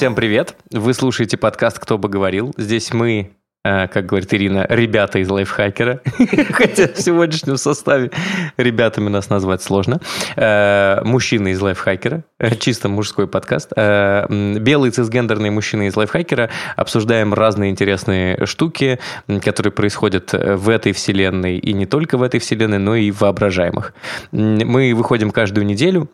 Всем привет! Вы слушаете подкаст «Кто бы говорил». Здесь мы, э, как говорит Ирина, ребята из лайфхакера. Хотя в сегодняшнем составе ребятами нас назвать сложно. Э, Мужчины из лайфхакера. Э, Чисто мужской подкаст. Белые цисгендерные мужчины из лайфхакера. Обсуждаем разные интересные штуки, которые происходят в этой вселенной и не только в этой вселенной, но и в воображаемых. Мы выходим каждую неделю.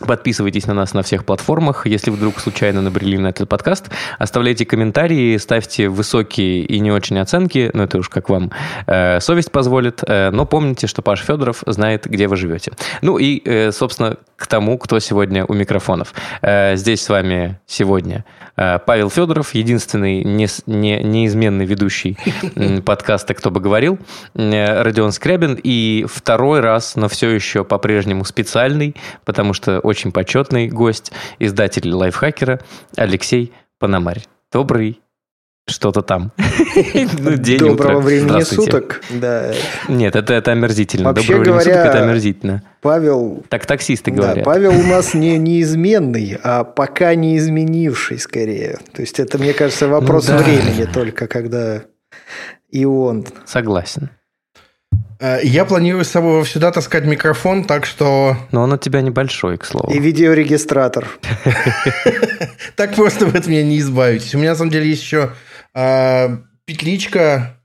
Подписывайтесь на нас на всех платформах. Если вдруг случайно набрели на этот подкаст, оставляйте комментарии, ставьте высокие и не очень оценки. Ну, это уж как вам э, совесть позволит. Э, но помните, что Паша Федоров знает, где вы живете. Ну и, э, собственно, к тому, кто сегодня у микрофонов. Э, здесь с вами сегодня э, Павел Федоров, единственный не, не- неизменный ведущий подкаста «Кто бы говорил», э, Родион Скрябин. И второй раз, но все еще по-прежнему специальный, потому что очень почетный гость, издатель лайфхакера Алексей Пономарь. Добрый что-то там. Ну, день, Доброго утро. времени суток. Да. Нет, это, это омерзительно. Вообще Доброго времени говоря, суток это омерзительно. Павел, Так таксисты да, говорят. Павел у нас не неизменный, а пока не изменивший скорее. То есть это, мне кажется, вопрос Ну да. времени только, когда и он. Согласен. Э, Я планирую с собой сюда таскать микрофон, так что Но он у тебя небольшой, к слову. И видеорегистратор. так просто вы от меня не избавитесь. У меня на самом деле есть еще э, петличка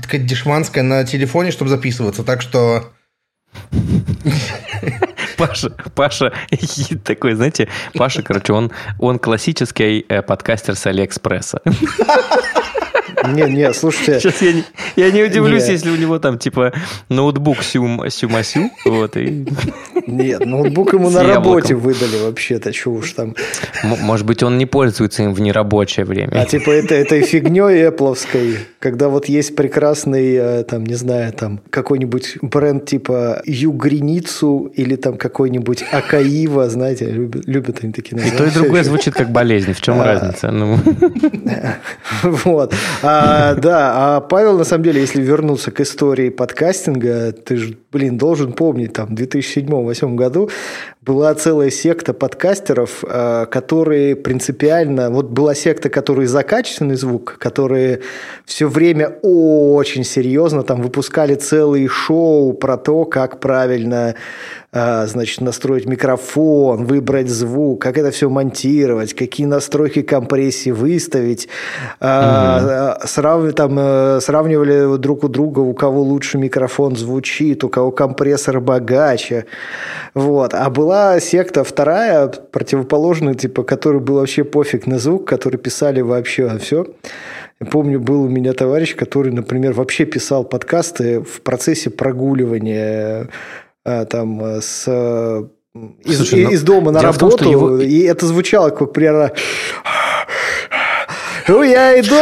такая дешманская на телефоне, чтобы записываться. Так что Паша, Паша такой, знаете, Паша, короче, он, он классический э, подкастер с Алиэкспресса. Не, не, слушайте, Сейчас я не, я не удивлюсь, Нет. если у него там типа ноутбук сюм, сюмасю, вот, и, нет, ноутбук ему на работе выдали вообще-то, чего уж там. Может быть, он не пользуется им в нерабочее время. А типа это, этой фигней эпловской, когда вот есть прекрасный, э, там, не знаю, там, какой-нибудь бренд типа Югриницу или там какой-нибудь Акаива, знаете, любят, любят они такие названия. И то, и другое звучит как болезнь. В чем разница? Ну Вот. А, да, а Павел, на самом деле, если вернуться к истории подкастинга, ты же, блин, должен помнить, там, 2007 2008 году, была целая секта подкастеров, э, которые принципиально... Вот была секта, которая за качественный звук, которые все время очень серьезно там выпускали целые шоу про то, как правильно значит, настроить микрофон, выбрать звук, как это все монтировать, какие настройки компрессии выставить. А, а, срав- там, э, сравнивали друг у друга, у кого лучше микрофон звучит, у кого компрессор богаче. Вот. А была секта вторая, противоположная, типа, которой был вообще пофиг на звук, которые писали вообще все. Я помню, был у меня товарищ, который, например, вообще писал подкасты в процессе прогуливания а, там э, с э, из, Слушай, ну, из дома на том, работу, что его- и это звучало как примерно ну, я иду.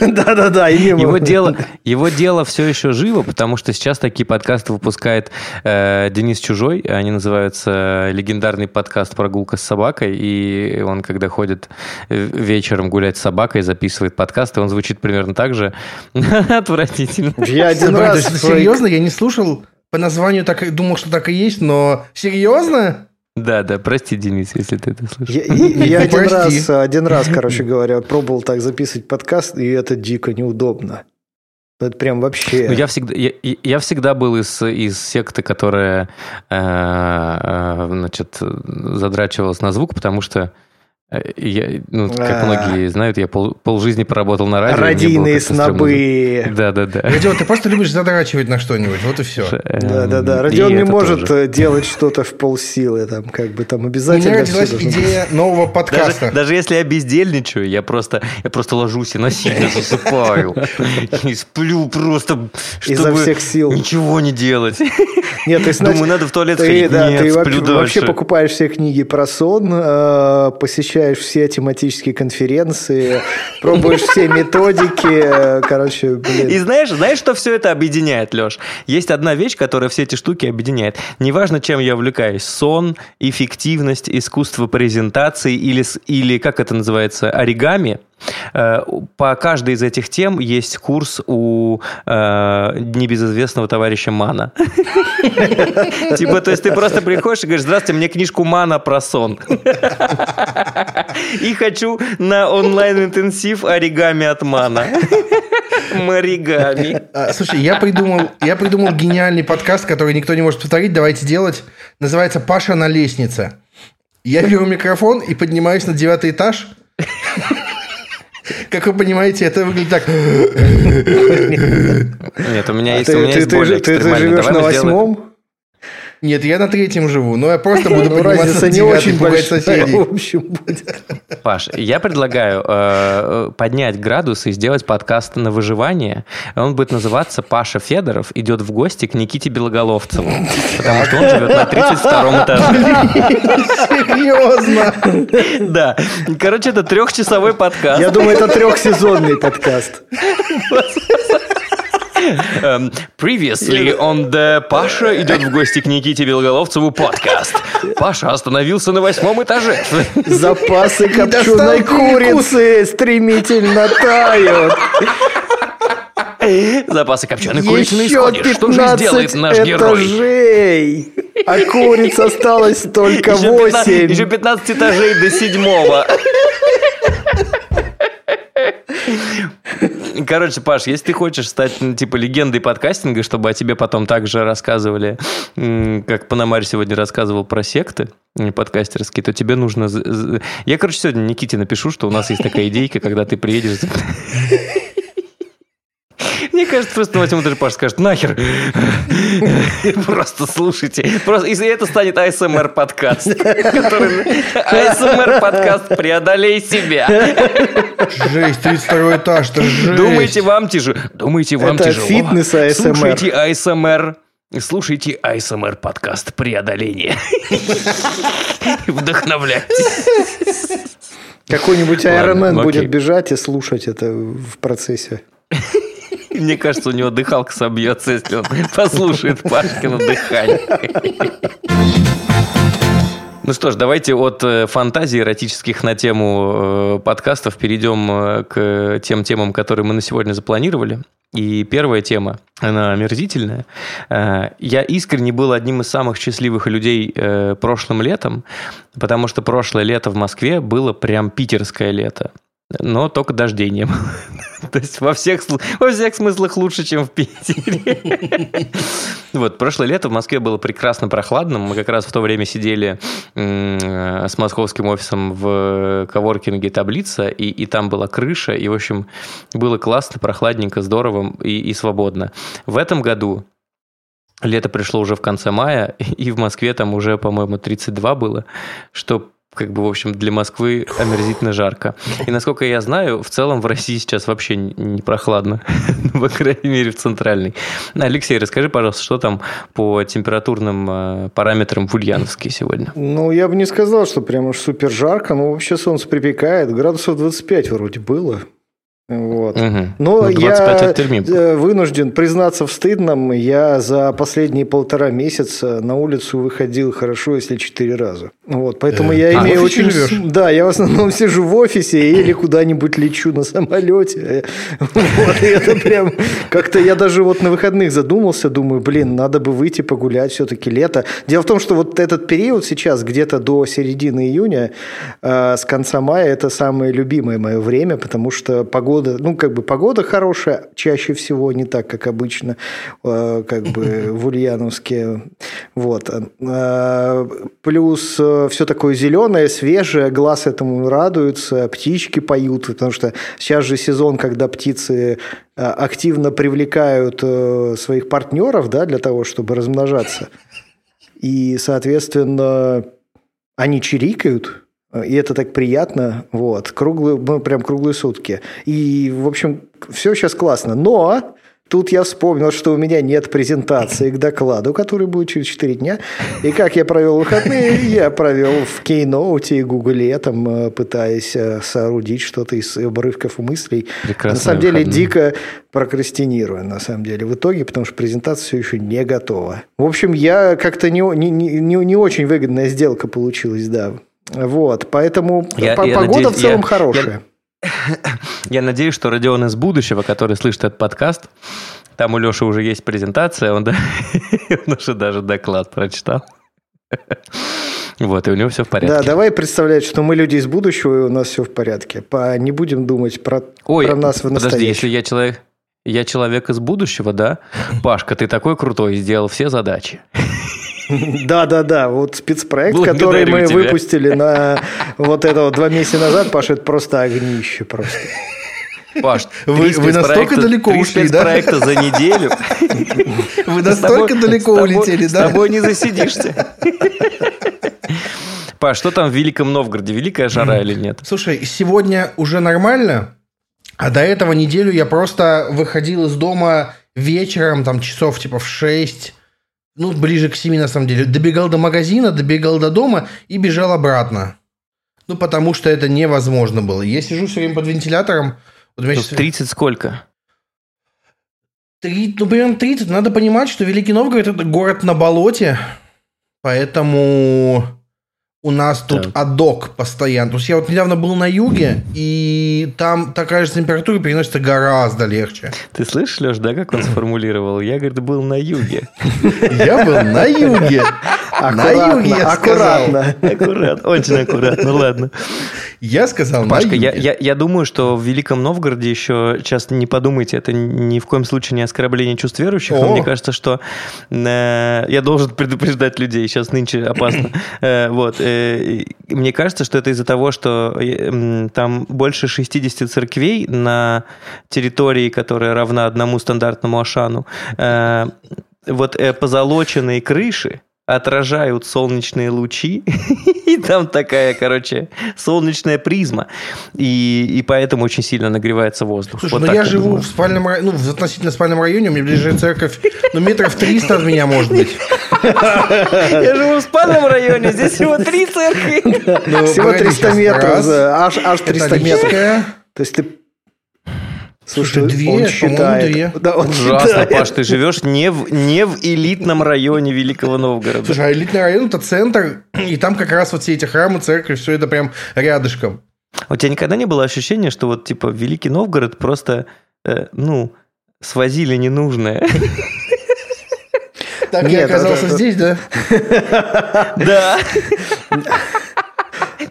Да-да-да, его дело, его дело все еще живо, потому что сейчас такие подкасты выпускает э, Денис Чужой. Они называются «Легендарный подкаст «Прогулка с собакой». И он, когда ходит э, вечером гулять с собакой, записывает подкасты, он звучит примерно так же. Отвратительно. Я один раз... серьезно, я не слушал по названию, так и думал, что так и есть, но серьезно? Да, да, прости, Денис, если ты это слышишь. Я, я один раз, один раз, короче говоря, пробовал так записывать подкаст, и это дико неудобно. Это прям вообще... Ну, я всегда, я, я- всегда был из, из секты, которая э, э, значит, задрачивалась на звук, потому что я, ну, как А. многие знают, я пол, полжизни проработал на радио. Радийные снобы. Да, да, да. Родион, ты просто любишь задрачивать на что-нибудь, вот и все. Да-да-да. Эм, Родион и не может тоже. э, делать что-то в полсилы, там, как бы там У меня обязательно... родилась быть. идея нового подкаста. Даже, даже если я бездельничаю, я просто, я просто ложусь и насильно засыпаю. И сплю просто, Изо чтобы всех сил. ничего не делать. Нет, ты, значит, Думаю, надо в туалет ты, сходить. да, Нет, ты сплю вообще, дальше. вообще покупаешь все книги про сон, э, посещаешь все тематические конференции, пробуешь все методики, короче, И блин. знаешь, знаешь, что все это объединяет, Леш? Есть одна вещь, которая все эти штуки объединяет. Неважно, чем я увлекаюсь. Сон, эффективность, искусство презентации или, или как это называется, оригами – по каждой из этих тем есть курс у э, небезызвестного товарища Мана. Типа, то есть ты просто приходишь и говоришь, здравствуйте, мне книжку Мана про сон. И хочу на онлайн-интенсив оригами от Мана. Маригами. А, слушай, я придумал, я придумал гениальный подкаст, который никто не может повторить. Давайте делать. Называется «Паша на лестнице». Я беру микрофон и поднимаюсь на девятый этаж. Как вы понимаете, это выглядит так. Нет, у меня есть, у меня есть более Ты живешь на восьмом? Нет, я на третьем живу, но я просто буду ну, подниматься не очень пугать соседей. В общем, будет. Паш, я предлагаю э, поднять градус и сделать подкаст на выживание. Он будет называться «Паша Федоров идет в гости к Никите Белоголовцеву», потому что он живет на 32 этаже. Серьезно? Да. Короче, это трехчасовой подкаст. Я думаю, это трехсезонный подкаст. Um, previously on the Паша идет в гости к Никите Белоголовцеву подкаст. Паша остановился на восьмом этаже. Запасы копченой курицы стремительно тают. Запасы копченой курицы на исходе. Что же сделает наш герой? А куриц осталось только восемь. Еще 15 этажей до седьмого. Короче, Паш, если ты хочешь стать, ну, типа, легендой подкастинга, чтобы о тебе потом также рассказывали, как Панамарь сегодня рассказывал про секты подкастерские, то тебе нужно... Я, короче, сегодня Никите напишу, что у нас есть такая идейка, когда ты приедешь... Мне кажется, просто на восьмом этаже Паша скажет, нахер. Просто слушайте. Просто, и это станет ASMR подкаст. ASMR подкаст «Преодолей себя». Жесть, 32 этаж, это жесть. Думаете, вам тяжело? Думаете, вам это тяжело? фитнес ASMR. Слушайте ASMR. Слушайте ASMR подкаст «Преодоление». Вдохновляйтесь. Какой-нибудь Iron будет бежать и слушать это в процессе. Мне кажется, у него дыхалка собьется, если он послушает Пашкина дыхание. Ну что ж, давайте от э, фантазий эротических на тему э, подкастов перейдем э, к тем темам, которые мы на сегодня запланировали. И первая тема, она омерзительная. Я искренне был одним из самых счастливых людей прошлым летом, потому что прошлое лето в Москве было прям питерское лето но только было. То есть во всех, во всех смыслах лучше, чем в Питере. Вот, прошлое лето в Москве было прекрасно прохладным. Мы как раз в то время сидели с московским офисом в коворкинге «Таблица», и, и там была крыша, и, в общем, было классно, прохладненько, здорово и, и свободно. В этом году лето пришло уже в конце мая, и в Москве там уже, по-моему, 32 было, что как бы, в общем, для Москвы омерзительно жарко. И, насколько я знаю, в целом в России сейчас вообще не прохладно, по крайней мере, в центральной. Алексей, расскажи, пожалуйста, что там по температурным э, параметрам в Ульяновске сегодня? Ну, я бы не сказал, что прям уж супер жарко, но вообще солнце припекает. Градусов 25 вроде было. Вот. Угу. Но ну, я э, вынужден признаться в стыдном. Я за последние полтора месяца на улицу выходил хорошо, если четыре раза. Вот, поэтому э, я а, имею очень... Живешь? Да, я в основном сижу в офисе или куда-нибудь лечу на самолете. Вот, это прям... Как-то я даже вот на выходных задумался, думаю, блин, надо бы выйти погулять, все-таки лето. Дело в том, что вот этот период сейчас, где-то до середины июня, э, с конца мая, это самое любимое мое время, потому что погода погода, ну, как бы погода хорошая, чаще всего не так, как обычно, э, как бы в Ульяновске. Вот. Э, плюс э, все такое зеленое, свежее, глаз этому радуется, птички поют, потому что сейчас же сезон, когда птицы активно привлекают своих партнеров, да, для того, чтобы размножаться. И, соответственно, они чирикают, и это так приятно, вот, круглые, ну, прям круглые сутки. И, в общем, все сейчас классно. Но Тут я вспомнил, что у меня нет презентации к докладу, который будет через 4 дня. И как я провел выходные? Я провел в Keynote и Гугле, там, э, пытаясь э, соорудить что-то из обрывков мыслей. Прекрасные на самом деле, выходные. дико прокрастинирую, на самом деле, в итоге, потому что презентация все еще не готова. В общем, я как-то не, не, не, не очень выгодная сделка получилась, да. Вот, поэтому я, погода я надеюсь, в целом я, хорошая. Я надеюсь, что Родион из будущего, который слышит этот подкаст, там у Леши уже есть презентация, он, да, он уже даже доклад прочитал. Вот, и у него все в порядке. Да, давай представлять, что мы люди из будущего, и у нас все в порядке. По, не будем думать про, Ой, про нас в подожди, настоящем. если я человек, я человек из будущего, да? Пашка, ты такой крутой, сделал все задачи. Да, да, да. Вот спецпроект, который мы тебя. выпустили на вот это вот два месяца назад, Паша, это просто огнище просто. Паш, Вы- вы настолько далеко три ушли, да? спецпроекта за неделю. Вы С настолько далеко с улетели, С да? тобой не засидишься. Паш, что там в Великом Новгороде? Великая жара или нет? Слушай, сегодня уже нормально, а до этого неделю я просто выходил из дома вечером, там часов типа в 6, ну, ближе к 7 на самом деле. Добегал до магазина, добегал до дома и бежал обратно. Ну, потому что это невозможно было. Я сижу все время под вентилятором. Вот меня Ну, щас- 30 сколько? Три- ну, примерно 30. Надо понимать, что Великий Новгород – это город на болоте, поэтому у нас тут Так. адок постоянно. То есть я вот недавно был на юге, и там такая же температура переносится гораздо легче. Ты слышишь, Леш, да, как он сформулировал? Я, говорит, был на юге. Я был на юге. На юге, я сказал. аккуратно. Аккуратно, очень аккуратно. Ну ладно. Я сказал на Пашка, я, я, я думаю, что в Великом Новгороде еще, сейчас не подумайте, это ни в коем случае не оскорбление чувств верующих, но мне кажется, что э, я должен предупреждать людей, сейчас нынче опасно. Э, вот, э, мне кажется, что это из-за того, что э, там больше 60 церквей на территории, которая равна одному стандартному Ашану. Э, вот э, позолоченные крыши отражают солнечные лучи, и там такая, короче, солнечная призма, и, и поэтому очень сильно нагревается воздух. Слушай, Вот ну так я я живу думаю. в спальном районе, ну, в относительно спальном районе, у меня ближайшая церковь, ну, метров 300 от меня, может быть. Я живу в спальном районе, здесь всего три церкви. Ну, Всего погоди, 300 сейчас. метров, за- аж, аж 300 метров. То есть ты... Слушай, две, он считает. две. Да, он Ужасно, считает. Паш, ты живешь не в, не в элитном районе Великого Новгорода. Слушай, а элитный район это центр, и там как раз вот все эти храмы, церкви, все это прям рядышком. У тебя никогда не было ощущения, что вот типа Великий Новгород просто, э, ну, свозили ненужное? Так Нет, я оказался это- здесь, да? Да.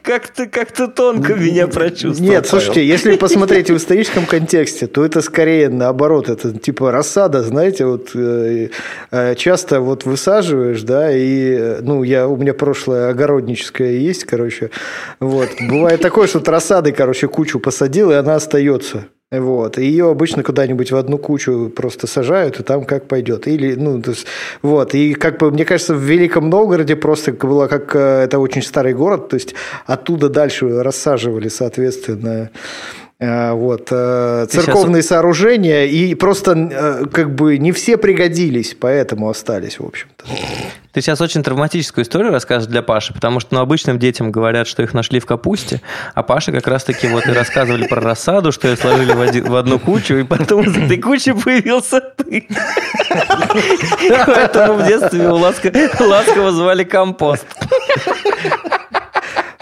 Как-то как-то тонко меня прочувствовал. Нет, слушайте, если посмотреть в историческом контексте, то это скорее наоборот, это типа рассада, знаете, вот э, э, часто вот высаживаешь, да, и, э, ну, я, у меня прошлое огородническое есть, короче, вот, бывает такое, что рассады, короче, кучу посадил, и она остается. Вот. И ее обычно куда-нибудь в одну кучу просто сажают, и там как пойдет. Или, ну, то есть, вот. И как бы, мне кажется, в Великом Новгороде просто было как э, это очень старый город, то есть оттуда дальше рассаживали, соответственно, э, вот, э, церковные сооружения, и просто как бы не все пригодились, поэтому остались, в общем-то. Ты сейчас очень травматическую историю расскажешь для Паши, потому что ну, обычным детям говорят, что их нашли в капусте, а Паша как раз-таки вот и рассказывали про рассаду, что ее сложили в, один- в одну кучу, и потом из этой кучи появился ты. Поэтому в детстве его ласко- ласково звали компост.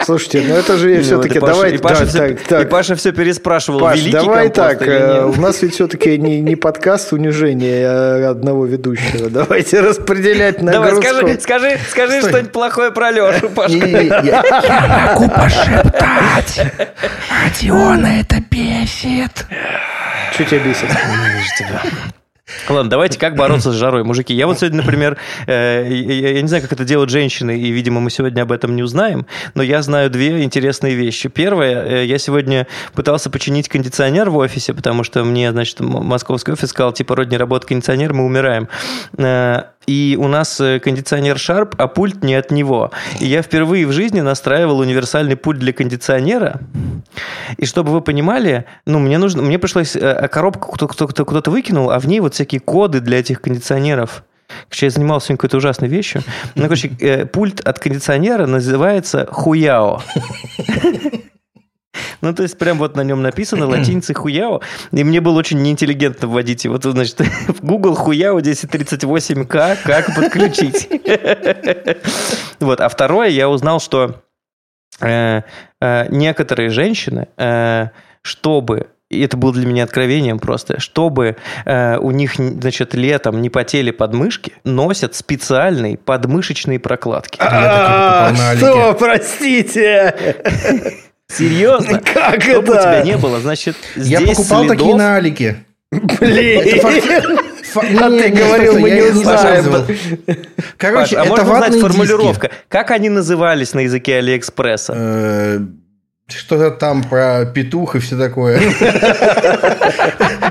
Слушайте, ну это же все-таки, и Паша- Паша да, так, так. И Паша все переспрашивал, Паш, великий давай так, э, у нас ведь все-таки не, не подкаст унижения одного ведущего. Давайте распределять Давай, нагрузку. скажи, скажи, скажи Стой. что-нибудь плохое про Лешу, Пашка. Не-не-не, я- могу пошептать. Родиона это бесит. Что тебя бесит? Ладно, давайте как бороться с жарой, мужики. Я вот сегодня, например, э, я, я не знаю, как это делают женщины, и, видимо, мы сегодня об этом не узнаем, но я знаю две интересные вещи. Первое, э, я сегодня пытался починить кондиционер в офисе, потому что мне, значит, московский офис сказал, типа, род не работает кондиционер, мы умираем. Э, И у нас э, кондиционер Sharp, а пульт не от него. И я впервые в жизни настраивал универсальный пульт для кондиционера. И чтобы вы понимали, ну, мне нужно, мне пришлось э, коробку кто- кто- кто-то выкинул, а в ней вот всякие коды для этих кондиционеров. Короче, я занимался какой-то ужасной вещью. Ну, короче, э, пульт от кондиционера называется Хуяо. Ну, то есть, прям вот на нем написано латиницей Хуяо. И мне было очень неинтеллигентно вводить его. Вот, значит, в Google Хуяо 1038К, как подключить. Вот. А второе, я узнал, что э, э, некоторые женщины э, чтобы и это было для меня откровением просто, чтобы э, у них, значит, летом не потели подмышки, носят специальные подмышечные прокладки. А, Что, Алике. простите? Серьезно? Как Чтобы у это? тебя не было, значит, Я здесь покупал следов- такие на Алике. Блин. Фа- А не, ты не, говорил, мы я не узнаем. Короче, Паш, а это можно узнать диски. формулировка? Как они назывались на языке Алиэкспресса? Что-то там про петух и все такое.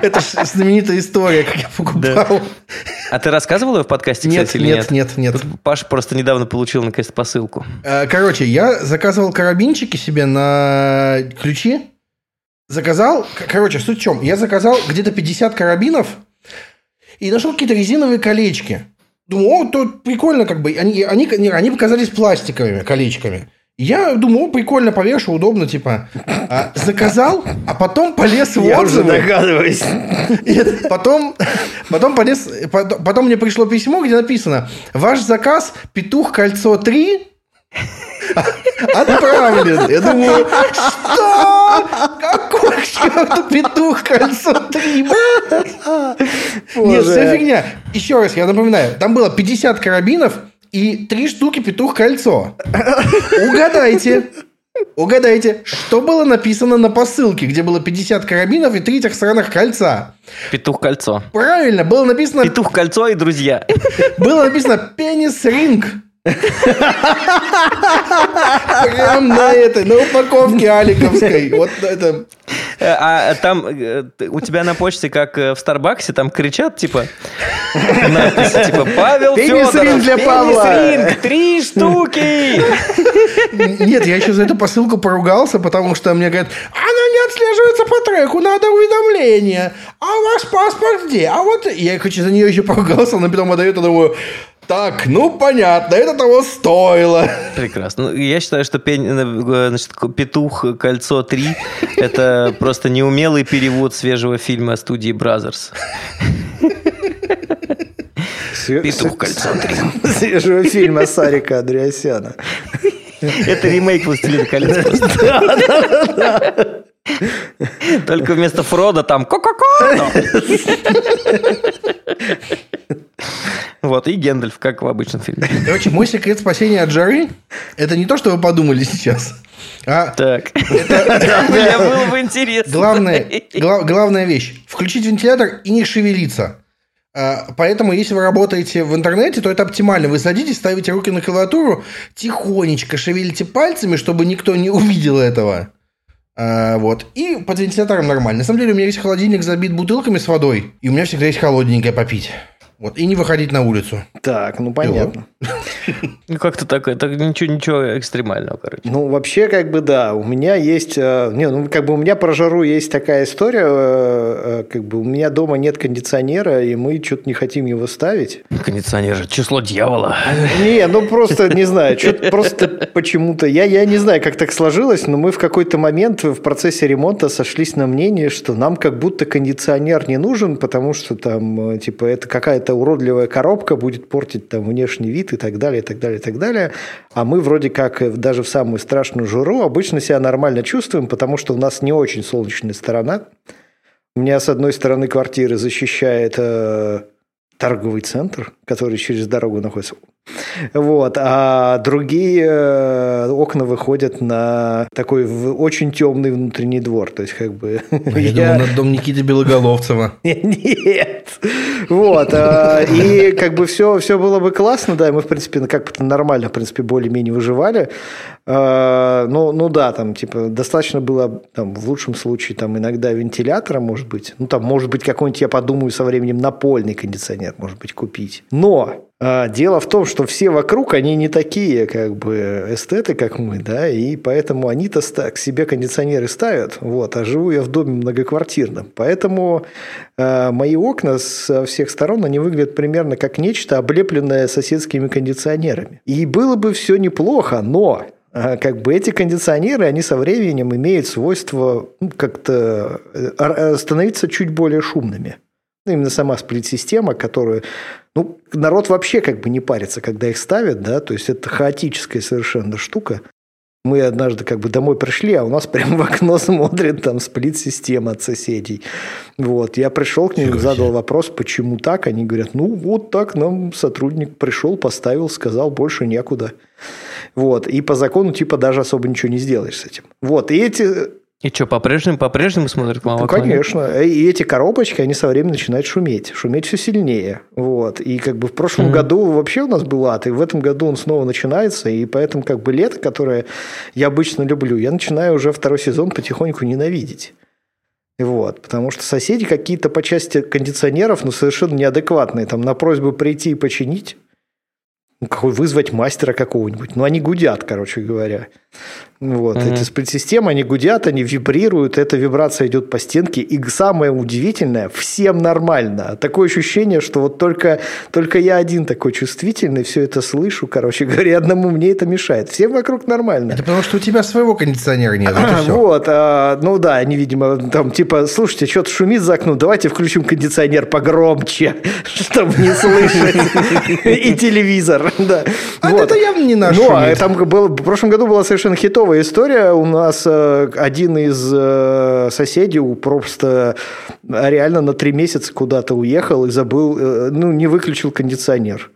Это знаменитая история, как я покупал. А ты рассказывал ее в подкасте, Нет, кстати, или нет, нет, нет. Тут Паша просто недавно получил наконец посылку. Э, Короче, я заказывал карабинчики себе на ключи. Заказал, короче, суть в чем? Я заказал где-то 50 карабинов и нашел какие-то резиновые колечки. Думаю, о, тут прикольно, как бы. Они, они, они показались пластиковыми колечками. Я думаю, о, прикольно, повешу, удобно, типа. А, заказал, а потом полез в Я уже отзывы. догадываюсь. И потом, потом, полез, потом, мне пришло письмо, где написано «Ваш заказ «Петух кольцо 3» отправлен». Я думаю, что? Какой к черту «Петух кольцо 3»? Нет, все фигня. Еще раз, я напоминаю, там было 50 карабинов и 3 штуки «Петух кольцо». Угадайте. Угадайте, что было написано на посылке, где было 50 карабинов и 3 этих сраных кольца? Петух-кольцо. Правильно, было написано, Петух-кольцо и друзья. было написано пенис ринг. Прям на этой, на упаковке Аликовской. Вот это. Э, А там э, у тебя на почте, как э, в Старбаксе, там кричат, типа, надписи, типа, Павел Федоров, для Павла». три штуки! Нет, я еще за эту посылку поругался, потому что мне говорят, она не отслеживается по треку, надо уведомление. А ваш паспорт где? А вот... Я, короче, за нее еще поругался, она потом отдает, я думаю, так, ну понятно, это того стоило. Прекрасно. Ну, Я считаю, что пень- э, значит, к- петух кольцо 3 это просто неумелый перевод свежего фильма студии Brazzers. Петух кольцо 3. Свежего фильма Сарика Андреасяна. Это ремейк «Властелина колец». Только вместо Фрода там ко-ко-ко. Вот, и Гендальф, как в обычном фильме. Короче, мой секрет спасения от жары – это не то, что вы подумали сейчас, а Так. Мне было бы интересно. главная, гла- главная вещь – включить вентилятор и не шевелиться. А, Поэтому, если вы работаете в интернете, то это оптимально. Вы садитесь, ставите руки на клавиатуру, тихонечко шевелите пальцами, чтобы никто не увидел этого. А, вот. И под вентилятором нормально. На самом деле, у меня есть холодильник забит бутылками с водой, и у меня всегда есть холодненькое попить. Вот. И не выходить на улицу. Так, ну понятно. Ну, как-то так, это ничего, ничего экстремального, короче. Ну, вообще, как бы, да, у меня есть... э, Не, ну, как бы у меня про жару есть такая история, э, э, как бы у меня дома нет кондиционера, и мы что-то не хотим его ставить. Кондиционер же число дьявола. Не, ну просто не знаю, что-то просто почему-то. Я, я не знаю, как так сложилось, но мы в какой-то момент в процессе ремонта сошлись на мнении, что нам как будто кондиционер не нужен, потому что там, типа, это какая-то уродливая коробка будет портить там внешний вид и так далее, и так далее, и так далее. А мы вроде как даже в самую страшную жару обычно себя нормально чувствуем, потому что у нас не очень солнечная сторона. У меня с одной стороны квартиры защищает э, торговый центр, который через дорогу находится. Вот, а другие э, окна выходят на такой очень темный внутренний двор. То есть, как бы... А Я думал, на дом Никиты Белоголовцева. Нет. Вот. а, И как бы все, все было бы классно, да, и мы, в принципе, как-то нормально, в принципе, более-менее выживали. А, Ну, ну да, там, типа, достаточно было, там, в лучшем случае, там, иногда вентилятора, может быть. Ну, там, может быть, какой-нибудь, я подумаю, со временем напольный кондиционер, может быть, купить. Но дело в том, что все вокруг, они не такие, как бы, эстеты, как мы, да, и поэтому они-то к себе кондиционеры ставят, вот, а живу я в доме многоквартирном. Поэтому э, мои окна со всех сторон, они выглядят примерно как нечто, облепленное соседскими кондиционерами. И было бы все неплохо, но э, как бы эти кондиционеры, они со временем имеют свойство ну, как-то э, р- становиться чуть более шумными. Ну, именно сама сплит-система, которую... Ну, народ вообще как бы не парится, когда их ставят, да, то есть это хаотическая совершенно штука. Мы однажды как бы домой пришли, а у нас прямо в окно смотрит там сплит-система от соседей. Вот. Я пришел к ним, Фига задал вопрос, почему так. Они говорят, ну вот так нам сотрудник пришел, поставил, сказал, больше некуда. Вот. И по закону типа даже особо ничего не сделаешь с этим. Вот. И эти И что, по-прежнему, по-прежнему смотрят в ну, конечно. И эти коробочки, они со временем начинают шуметь. Шуметь все сильнее. Вот. И как бы в прошлом Мгм. году вообще у нас был ад, и в этом году он снова начинается. И поэтому как бы лето, которое я обычно люблю, я начинаю уже второй сезон потихоньку ненавидеть. Вот, потому что соседи какие-то по части кондиционеров, ну, совершенно неадекватные. Там на просьбу прийти и починить, ну, какой вызвать мастера какого-нибудь. Ну, они гудят, короче говоря. Вот, Мгм. эти сплит-системы, они гудят, они вибрируют, эта вибрация идет по стенке. И самое удивительное, всем нормально. Такое ощущение, что вот только, только я один такой чувствительный, все это слышу, короче говоря, одному мне это мешает. Всем вокруг нормально. Это потому, что у тебя своего кондиционера нет. Вот а, ну да, они, видимо, там типа, слушайте, что-то шумит за окном, давайте включим кондиционер погромче, чтобы не слышать. И телевизор, да. А это явно не наш Ну, а там в прошлом году была совершенно хитовая история. У нас э, один из э, соседей просто реально на три месяца куда-то уехал и забыл, э, ну, не выключил кондиционер.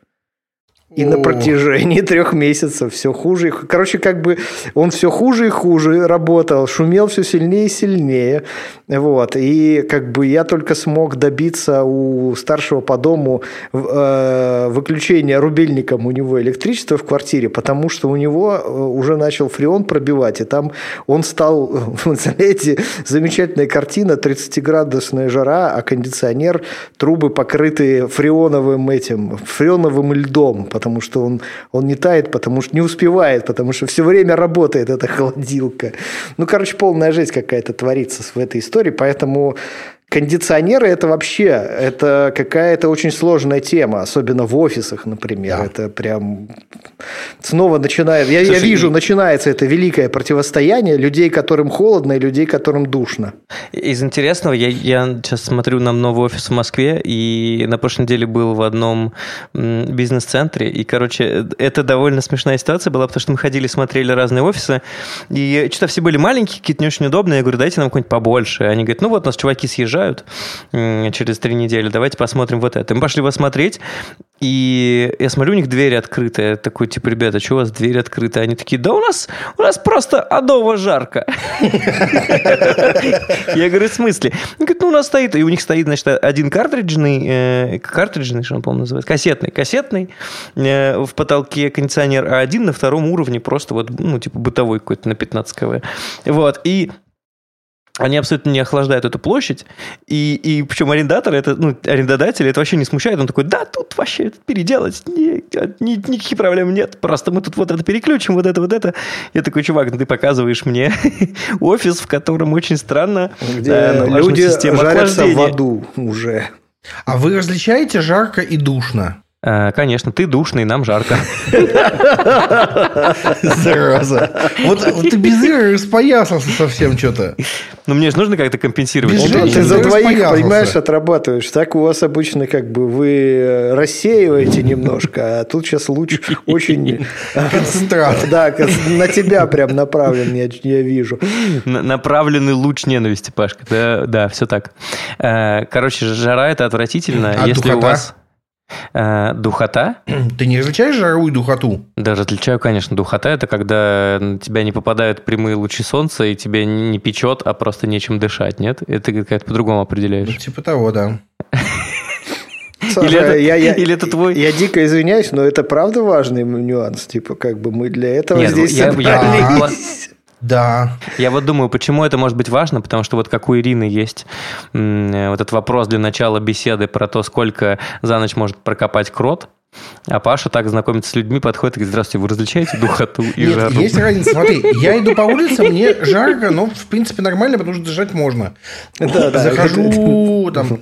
И на протяжении трех месяцев все хуже. и Короче, как бы он все хуже и хуже работал, шумел все сильнее и сильнее. Вот. И как бы я только смог добиться у старшего по дому э, выключения рубильником у него электричества в квартире, потому что у него э, уже начал фреон пробивать. И там он стал, вы знаете, замечательная картина, 30-градусная жара, а кондиционер, трубы покрыты фреоновым этим, фреоновым льдом, потому что он, он не тает, потому что не успевает, потому что все время работает эта холодилка. Ну, короче, полная жесть какая-то творится в этой истории, поэтому кондиционеры это вообще это какая-то очень сложная тема, особенно в офисах, например. Да. Это прям снова начинает. Я, я вижу, и- начинается это великое противостояние людей, которым холодно, и людей, которым душно. Из интересного, я, я сейчас смотрю на новый офис в Москве, и на прошлой неделе был в одном бизнес-центре, и, короче, это довольно смешная ситуация была, потому что мы ходили, смотрели разные офисы, и что-то все были маленькие, какие-то не очень удобные, я говорю, дайте нам какой-нибудь побольше. Они говорят, ну вот, у нас чуваки съезжают м, через три недели, давайте посмотрим вот это. Мы пошли посмотреть, и я смотрю, у них двери открыты. Я такой, типа, ребята, что у вас дверь открыта? Они такие, да у нас, у нас просто адово жарко. Я говорю, в смысле? Он говорит, ну у нас стоит, и у них стоит, значит, один картриджный, э, картриджный, что он, по-моему, называется, кассетный, кассетный э, в потолке кондиционер, а один на втором уровне просто вот, ну, типа бытовой какой-то на 15 кв. Вот, и они абсолютно не охлаждают эту площадь, и, и причем арендатор, это, ну, арендодатель, это вообще не смущает, он такой, да, тут вообще это переделать, ни- ни- никаких проблем нет, просто мы тут вот это переключим, вот это, вот это. Я такой, чувак, ну ты показываешь мне офис, в котором очень странно Где э, налажена люди жарятся в аду уже. А вы различаете жарко и душно? Э, Конечно, ты душный, нам жарко. Зараза. Вот, вот ты без игры распоясался совсем что-то. Но мне же нужно как-то компенсировать. Без женщин ты за двоих, понимаешь, отрабатываешь. Так у вас обычно как бы вы э, рассеиваете немножко, а тут сейчас луч очень... Концентрат. Да, на тебя прям направлен, я, я вижу. На- Направленный луч ненависти, Пашка. Да, да, все так. Э, Короче, жара это отвратительно. А Если у вас э, духота, Ты не различаешь жару и духоту? да, различаю, конечно, духота это когда на тебя не попадают прямые лучи солнца и тебя не печет, а просто нечем дышать, нет? Это как-то по-другому Ну, определяешь. типа того, да. Саша, Или это- я, я- или это твой- Я дико извиняюсь, но это правда важный нюанс. Типа, как бы мы для этого Нет, ну, здесь я- я- собрались. Да. Я вот думаю, почему это может быть важно, потому что вот как у Ирины есть э, вот этот вопрос для начала беседы про то, сколько за ночь может прокопать крот, а Паша так знакомится с людьми, подходит и говорит, здравствуйте, вы различаете духоту и Нет, жару? есть разница. Смотри, я иду по улице, мне жарко, но в принципе нормально, потому что дышать можно. Да, да. Захожу там.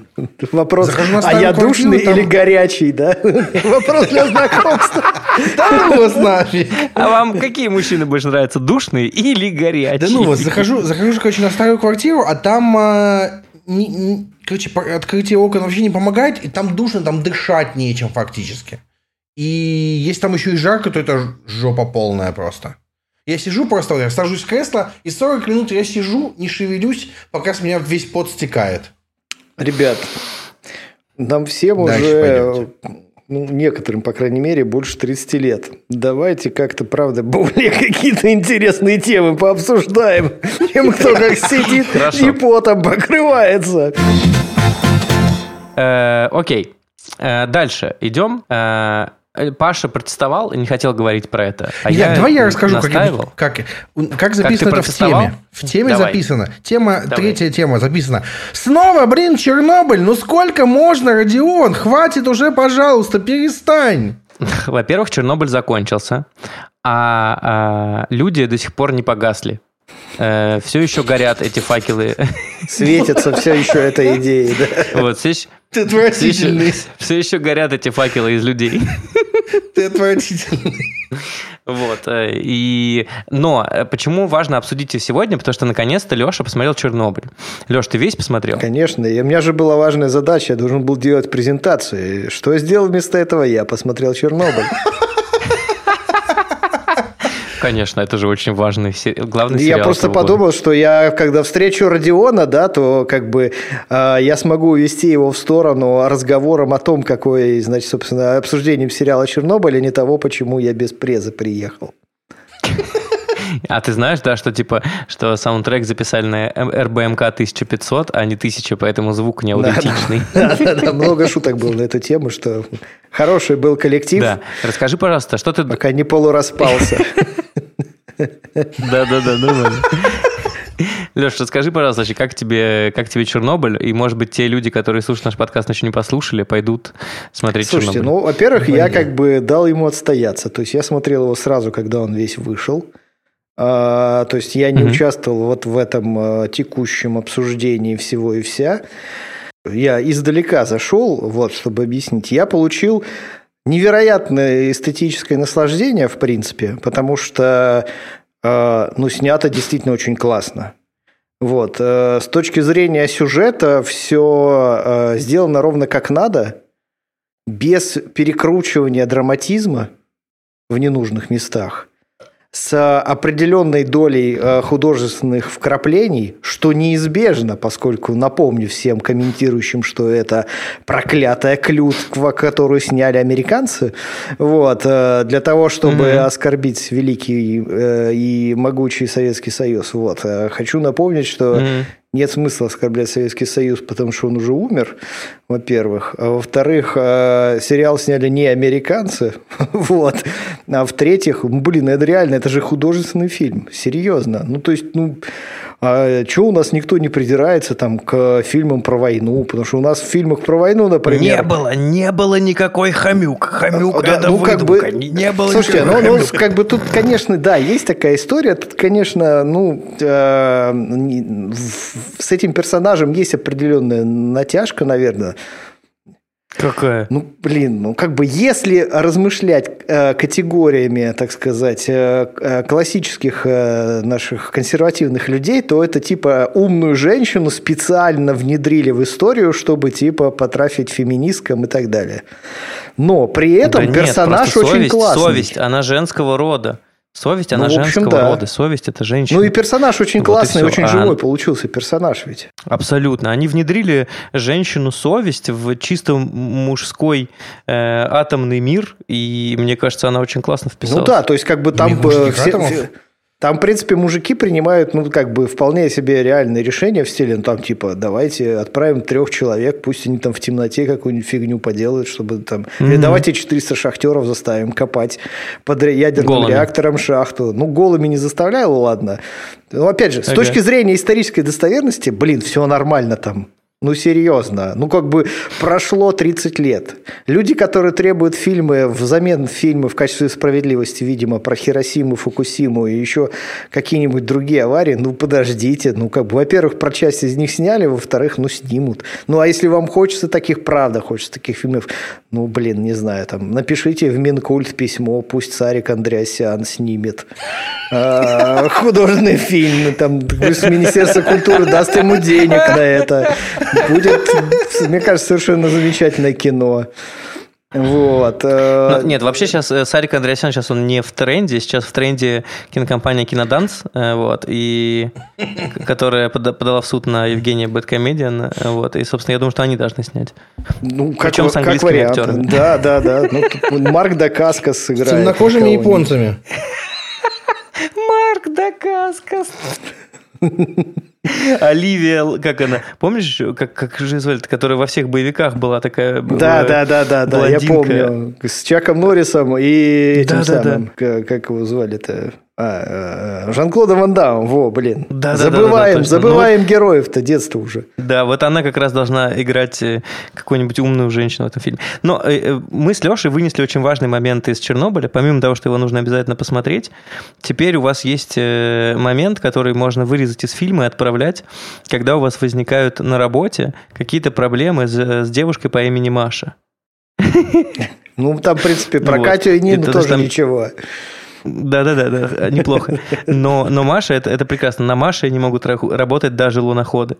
Вопрос, Захожу на а я квартиру, душный там- или горячий, да? Вопрос для знакомства. Да ну вас нафиг. А вам какие мужчины больше нравятся, душные или горячие? Да ну вот, захожу, захожу, короче, на старую квартиру, а там, а, короче, открытие окон вообще не помогает, и там душно, там дышать нечем фактически. И если там еще и жарко, то это жопа полная просто. Я сижу просто, я сажусь в кресло, и 40 минут я сижу, не шевелюсь, пока с меня весь пот стекает. Ребят, нам всем Дальше уже, ну, некоторым, по крайней мере, больше 30 лет. Давайте как-то, правда, более какие-то интересные темы пообсуждаем, чем кто как сидит и потом покрывается. Э, Окей. Э, Дальше идем. Э, Паша протестовал и не хотел говорить про это. А Илья, я давай я расскажу, как, настаивал. как, как записано это в теме. В теме Давай. записано. Тема, Давай. третья тема записана. Снова, блин, Чернобыль. Ну сколько можно, Родион? Хватит уже, пожалуйста, перестань. Во-первых, Чернобыль закончился, а, а, люди до сих пор не погасли. Все еще горят эти факелы. Светится все еще этой идеей, да? Вот, все еще, Ты все, отвратительный. еще, все еще горят эти факелы из людей. Ты отвратительный. Вот. э, И... Но э, почему важно обсудить это сегодня? Потому что наконец-то Леша посмотрел Чернобыль. Леш, ты весь посмотрел? Конечно, и у меня же была важная задача, я должен был делать презентацию. Что я сделал вместо этого? Я посмотрел Чернобыль. Конечно, это же очень важный се- главный Я сериал просто этого года. подумал, что я, когда встречу Родиона, да, то как бы э, я смогу увести его в сторону разговором о том, какой, значит, собственно, обсуждением сериала Чернобыль, а не того, почему я без презы приехал. А ты знаешь, да, что типа, что саундтрек записали на РБМК 1500, а не 1000, поэтому звук не аутентичный. Да-да-да, много шуток было на эту тему, что хороший был коллектив, Да. Расскажи, пожалуйста, что ты... пока не полураспался. Да-да-да, нормально. Леш, расскажи, пожалуйста, как тебе, как тебе Чернобыль? И, может быть, те люди, которые слушают наш подкаст, еще не послушали, пойдут смотреть Слушайте, Чернобыль. ну, во-первых, я как бы дал ему отстояться. То есть я смотрел его сразу, когда он весь вышел. А, то есть я не Мгм. участвовал вот в этом а, текущем обсуждении всего и вся. Я издалека зашел, вот, чтобы объяснить. Я получил невероятное эстетическое наслаждение, в принципе, потому что а, ну, снято действительно очень классно. Вот. С точки зрения сюжета все сделано ровно как надо, без перекручивания драматизма в ненужных местах, с определенной долей э, художественных вкраплений, что неизбежно, поскольку напомню всем комментирующим, что это проклятая клюква, которую сняли американцы, вот, э, для того, чтобы Мгм. оскорбить великий э, и могучий Советский Союз. Вот. Хочу напомнить, что Мгм. Нет смысла оскорблять Советский Союз, потому что он уже умер, во-первых. А во-вторых, э, сериал сняли не американцы. вот. А в-третьих, блин, это реально, это же художественный фильм. Серьезно. Ну, то есть, ну, а что у нас никто не придирается там к фильмам про войну? Потому что у нас в фильмах про войну, например... Не было, не было никакой хомюк. Хомюк Да, это ну, как выдумка. бы- Не, не было Слушайте, ну, ну, как бы тут, конечно, да, есть такая история. Тут, конечно, ну, э, с этим персонажем есть определенная натяжка, наверное. Какая? Ну, блин, ну как бы если размышлять э, категориями, так сказать, э, э, классических э, наших консервативных людей, то это типа умную женщину специально внедрили в историю, чтобы типа потрафить феминисткам и так далее. Но при этом Да нет, персонаж очень совесть, классный. Совесть, она женского рода. Совесть, она Ну, в общем, женского да. рода. Совесть – это женщина. Ну и персонаж очень Вот классный, очень А- живой получился персонаж ведь. Абсолютно. Они внедрили женщину совесть в чисто мужской э, атомный мир, и мне кажется, она очень классно вписалась. Ну да, то есть как бы там... Мир мужских э, все- атомов? все- Там, в принципе, мужики принимают, ну, как бы, вполне себе реальные решения в стиле, ну, там, типа, давайте отправим трех человек, пусть они там в темноте какую-нибудь фигню поделают, чтобы там... Или Мгм. давайте 400 шахтеров заставим копать под ядерным Голыми. реактором шахту. Ну, голыми не заставляю, ладно. Ну, опять же, с Ага. точки зрения исторической достоверности, блин, все нормально там. Ну, серьезно. Ну, как бы прошло 30 лет. Люди, которые требуют фильмы взамен фильмы в качестве справедливости, видимо, про Хиросиму, Фукусиму и еще какие-нибудь другие аварии, ну, подождите. Ну, как бы, во-первых, про часть из них сняли, во-вторых, ну, снимут. Ну, а если вам хочется таких, правда, хочется таких фильмов, ну, блин, не знаю, там, напишите в Минкульт письмо, пусть Сарик Андреасян снимет а, художественный фильм, там, Министерство культуры даст ему денег на это. Будет, мне кажется, совершенно замечательное кино. Вот. э, Ну, нет, вообще сейчас э, Сарик Андреасян сейчас он не в тренде, сейчас в тренде кинокомпания Киноданс, э, вот, и которая пода- подала в суд на Евгения Бэткомедиан, вот, и, собственно, я думаю, что они должны снять. Ну, как, Причем с как английскими вариант. актерами. Да, да, да. Ну, Марк Дакаска сыграет. Темнокожими кого-нибудь. японцами. Марк Дакаскас. Оливия, как она, помнишь, как, как же звали, которая во всех боевиках была такая... Да, э, да, да, да, да, я блондинка. помню. С Чаком Норрисом и Да, да, самым, к- как его звали-то? А, э, Жан-Клодом Ван Дамом, во, блин. Да, да, да, да, забываем, забываем героев-то детства уже. Да, вот она как раз должна играть э, какую-нибудь умную женщину в этом фильме. Но э, мы с Лешей вынесли очень важный момент из Чернобыля. Помимо того, что его нужно обязательно посмотреть, теперь у вас есть момент, который можно вырезать из фильма и отправлять, когда у вас возникают на работе какие-то проблемы с, с девушкой по имени Маша. Ну, там, в принципе, про Вот. Катю и Нину тоже там- ничего. Да-да-да, да, неплохо. Но, но Маша, это, это прекрасно. На Маше не могут работать даже луноходы.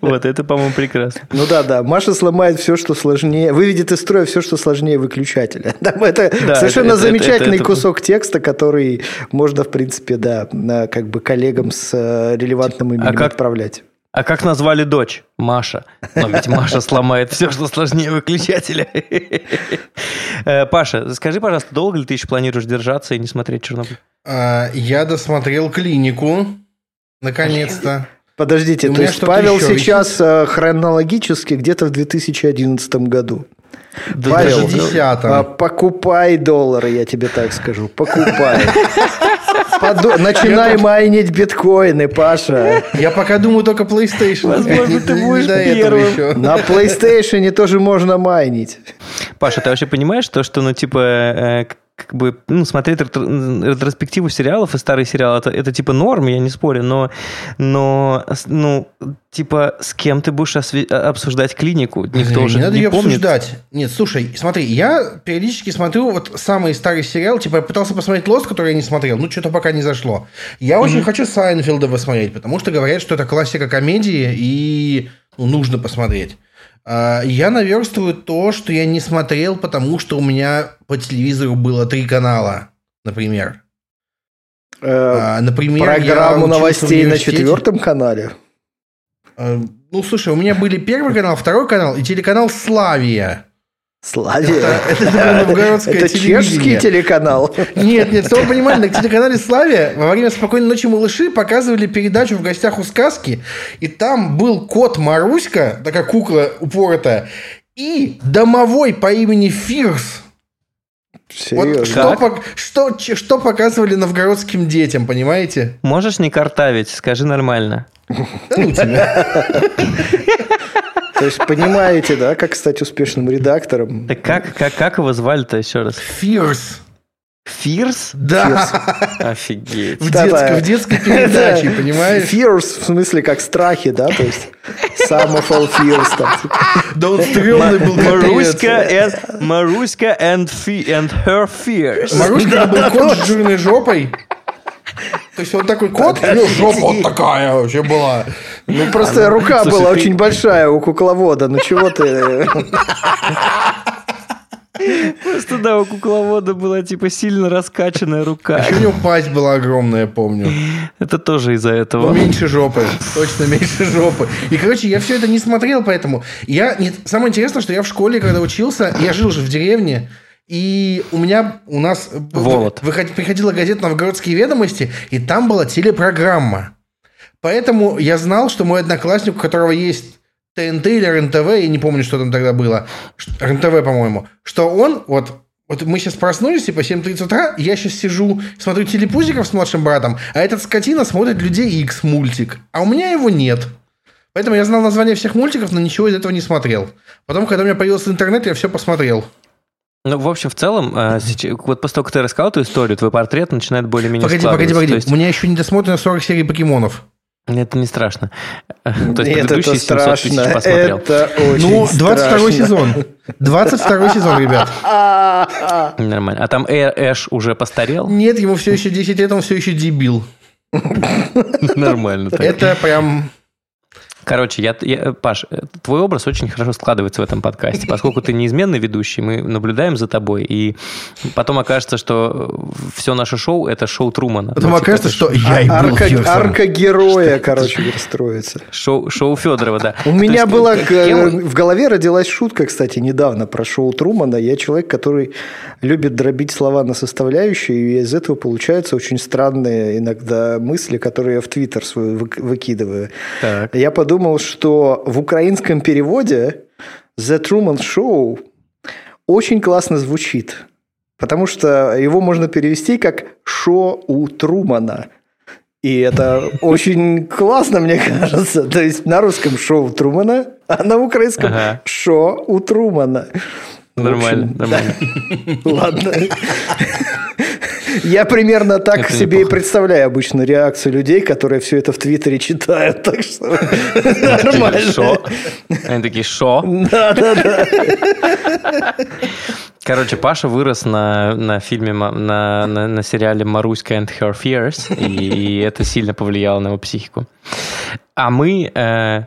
Вот, это, по-моему, прекрасно. Ну да, да. Маша сломает все, что сложнее, выведет из строя все, что сложнее выключателя. Это совершенно замечательный кусок текста, который можно, в принципе, да, на- как бы коллегам с э, релевантным именем А отправлять. А как назвали дочь? Маша. Но ведь Маша сломает все, что сложнее выключателя. Э, Паша, скажи, пожалуйста, долго ли ты еще планируешь держаться и не смотреть Чернобыль? А, Я досмотрел клинику. Наконец-то. Подождите, то есть Павел сейчас э, хронологически где-то в 2011 году. Да Павел, десятом. а, покупай доллары, я тебе так скажу. Покупай. Подо- Начинай майнить биткоины, Паша. Я пока думаю только PlayStation. Возможно, ты будешь первым. еще. На PlayStation тоже можно майнить. Паша, ты вообще понимаешь то, что, ну, типа, э, как бы, ну, смотреть ретро- ретроспективу сериалов и старые сериалы, это, это типа норм, я не спорю, но, но, ну, типа, с кем ты будешь осве- обсуждать клинику? Никто Не уже надо не ее помнит. обсуждать. Нет, слушай, смотри, я периодически смотрю вот самый старый сериал, типа я пытался посмотреть Лост, который я не смотрел, ну что-то пока не зашло. Я очень хочу Сайнфилда посмотреть, потому что говорят, что это классика комедии и ну, нужно посмотреть. А, Я наверстываю то, что я не смотрел, потому что у меня по телевизору было три канала, например. Э, А, Например, Программу новостей на четвертом канале. А, Ну, слушай, у меня были первый канал, второй канал и телеканал «Славия». Славия. Это чешский телеканал. Нет, нет, чтобы вы понимали, на телеканале «Славия» во время «Спокойной ночи, малыши» показывали передачу «В гостях у сказки», и там был кот Маруська, такая кукла упоротая, и домовой по имени Фирс. Вот что, пок- что, что показывали новгородским детям, понимаете? Можешь не картавить, скажи нормально. Да ну тебя. То есть понимаете, да, как стать успешным редактором? Так как, как, как его звали-то еще раз? Фирс. Фирс? Да, Офигеть. в, Да, детской, да. в детской передаче, Да. понимаешь? Fears, в смысле, как страхи, да, то есть some of all fears там. Да он стрёмный был Маруська and, Маруська and, fe- and her fears. Маруська это был кот с жирной жопой. То есть он такой кот, у него жопа вот такая вообще была. Ну, просто рука Слушай, была ты- очень большая у кукловода, ну чего ты... Просто да, у кукловода была типа сильно раскачанная рука. Еще у него пасть была огромная, помню. Это тоже из-за Но этого. меньше жопы. Точно меньше жопы. И, короче, я все это не смотрел, поэтому... Я... Нет, самое интересное, что я в школе, когда учился, я жил же в деревне, и у меня, у нас Волод. выход- приходила газета «Новгородские ведомости», и там была телепрограмма. Поэтому я знал, что мой одноклассник, у которого есть ТНТ или РНТВ, я не помню, что там тогда было, РНТВ, по-моему, что он, вот, вот мы сейчас проснулись, типа 7.30 утра, и я сейчас сижу, смотрю телепузиков с младшим братом, а этот скотина смотрит «Людей X мультик, а у меня его нет. Поэтому я знал название всех мультиков, но ничего из этого не смотрел. Потом, когда у меня появился интернет, я все посмотрел. Ну, в общем, в целом, э, вот после того, как ты рассказал эту историю, твой портрет начинает более-менее Погоди, погоди, погоди. Есть У меня еще не досмотрено 40 серий покемонов. это не страшно. Э, То есть Нет, это предыдущие 700 тысяч страшно. посмотрел. Это очень Ну, 22 страшно. сезон. 22 сезон, ребят. Нормально. А там Э- Эш уже постарел? Нет, ему все еще 10 лет, он все еще дебил. Нормально. так. Это прям... Короче, я, я, Паш, э, твой образ очень хорошо складывается в этом подкасте, поскольку ты неизменный ведущий, мы наблюдаем за тобой, и потом окажется, что все наше шоу – это шоу Трумана. Потом Ну, типа, окажется, это что я и был Арка, арка героя, короче говоря, строится. Шоу, шоу Федорова, да. У То меня есть, была э, кем- в голове родилась шутка, кстати, недавно про шоу Трумана. Я человек, который любит дробить слова на составляющие, и из этого получаются очень странные иногда мысли, которые я в Твиттер свой вык- выкидываю. Так. Я подумал, что в украинском переводе The Truman Show очень классно звучит, потому что его можно перевести как «шо у Трумана». И это очень классно, мне кажется. То есть на русском шоу Трумана, а на украинском Ага. шо у Трумана. Нормально, общем, нормально. Ладно. Я примерно так Это себе и представляю обычно реакцию людей, которые все это в Твиттере читают. Так что нормально. Шо? Они такие, шо? Да, да, да. Короче, Паша вырос на, на фильме, на, на, на сериале «Маруська and her fears», и, это сильно повлияло на его психику. А мы э,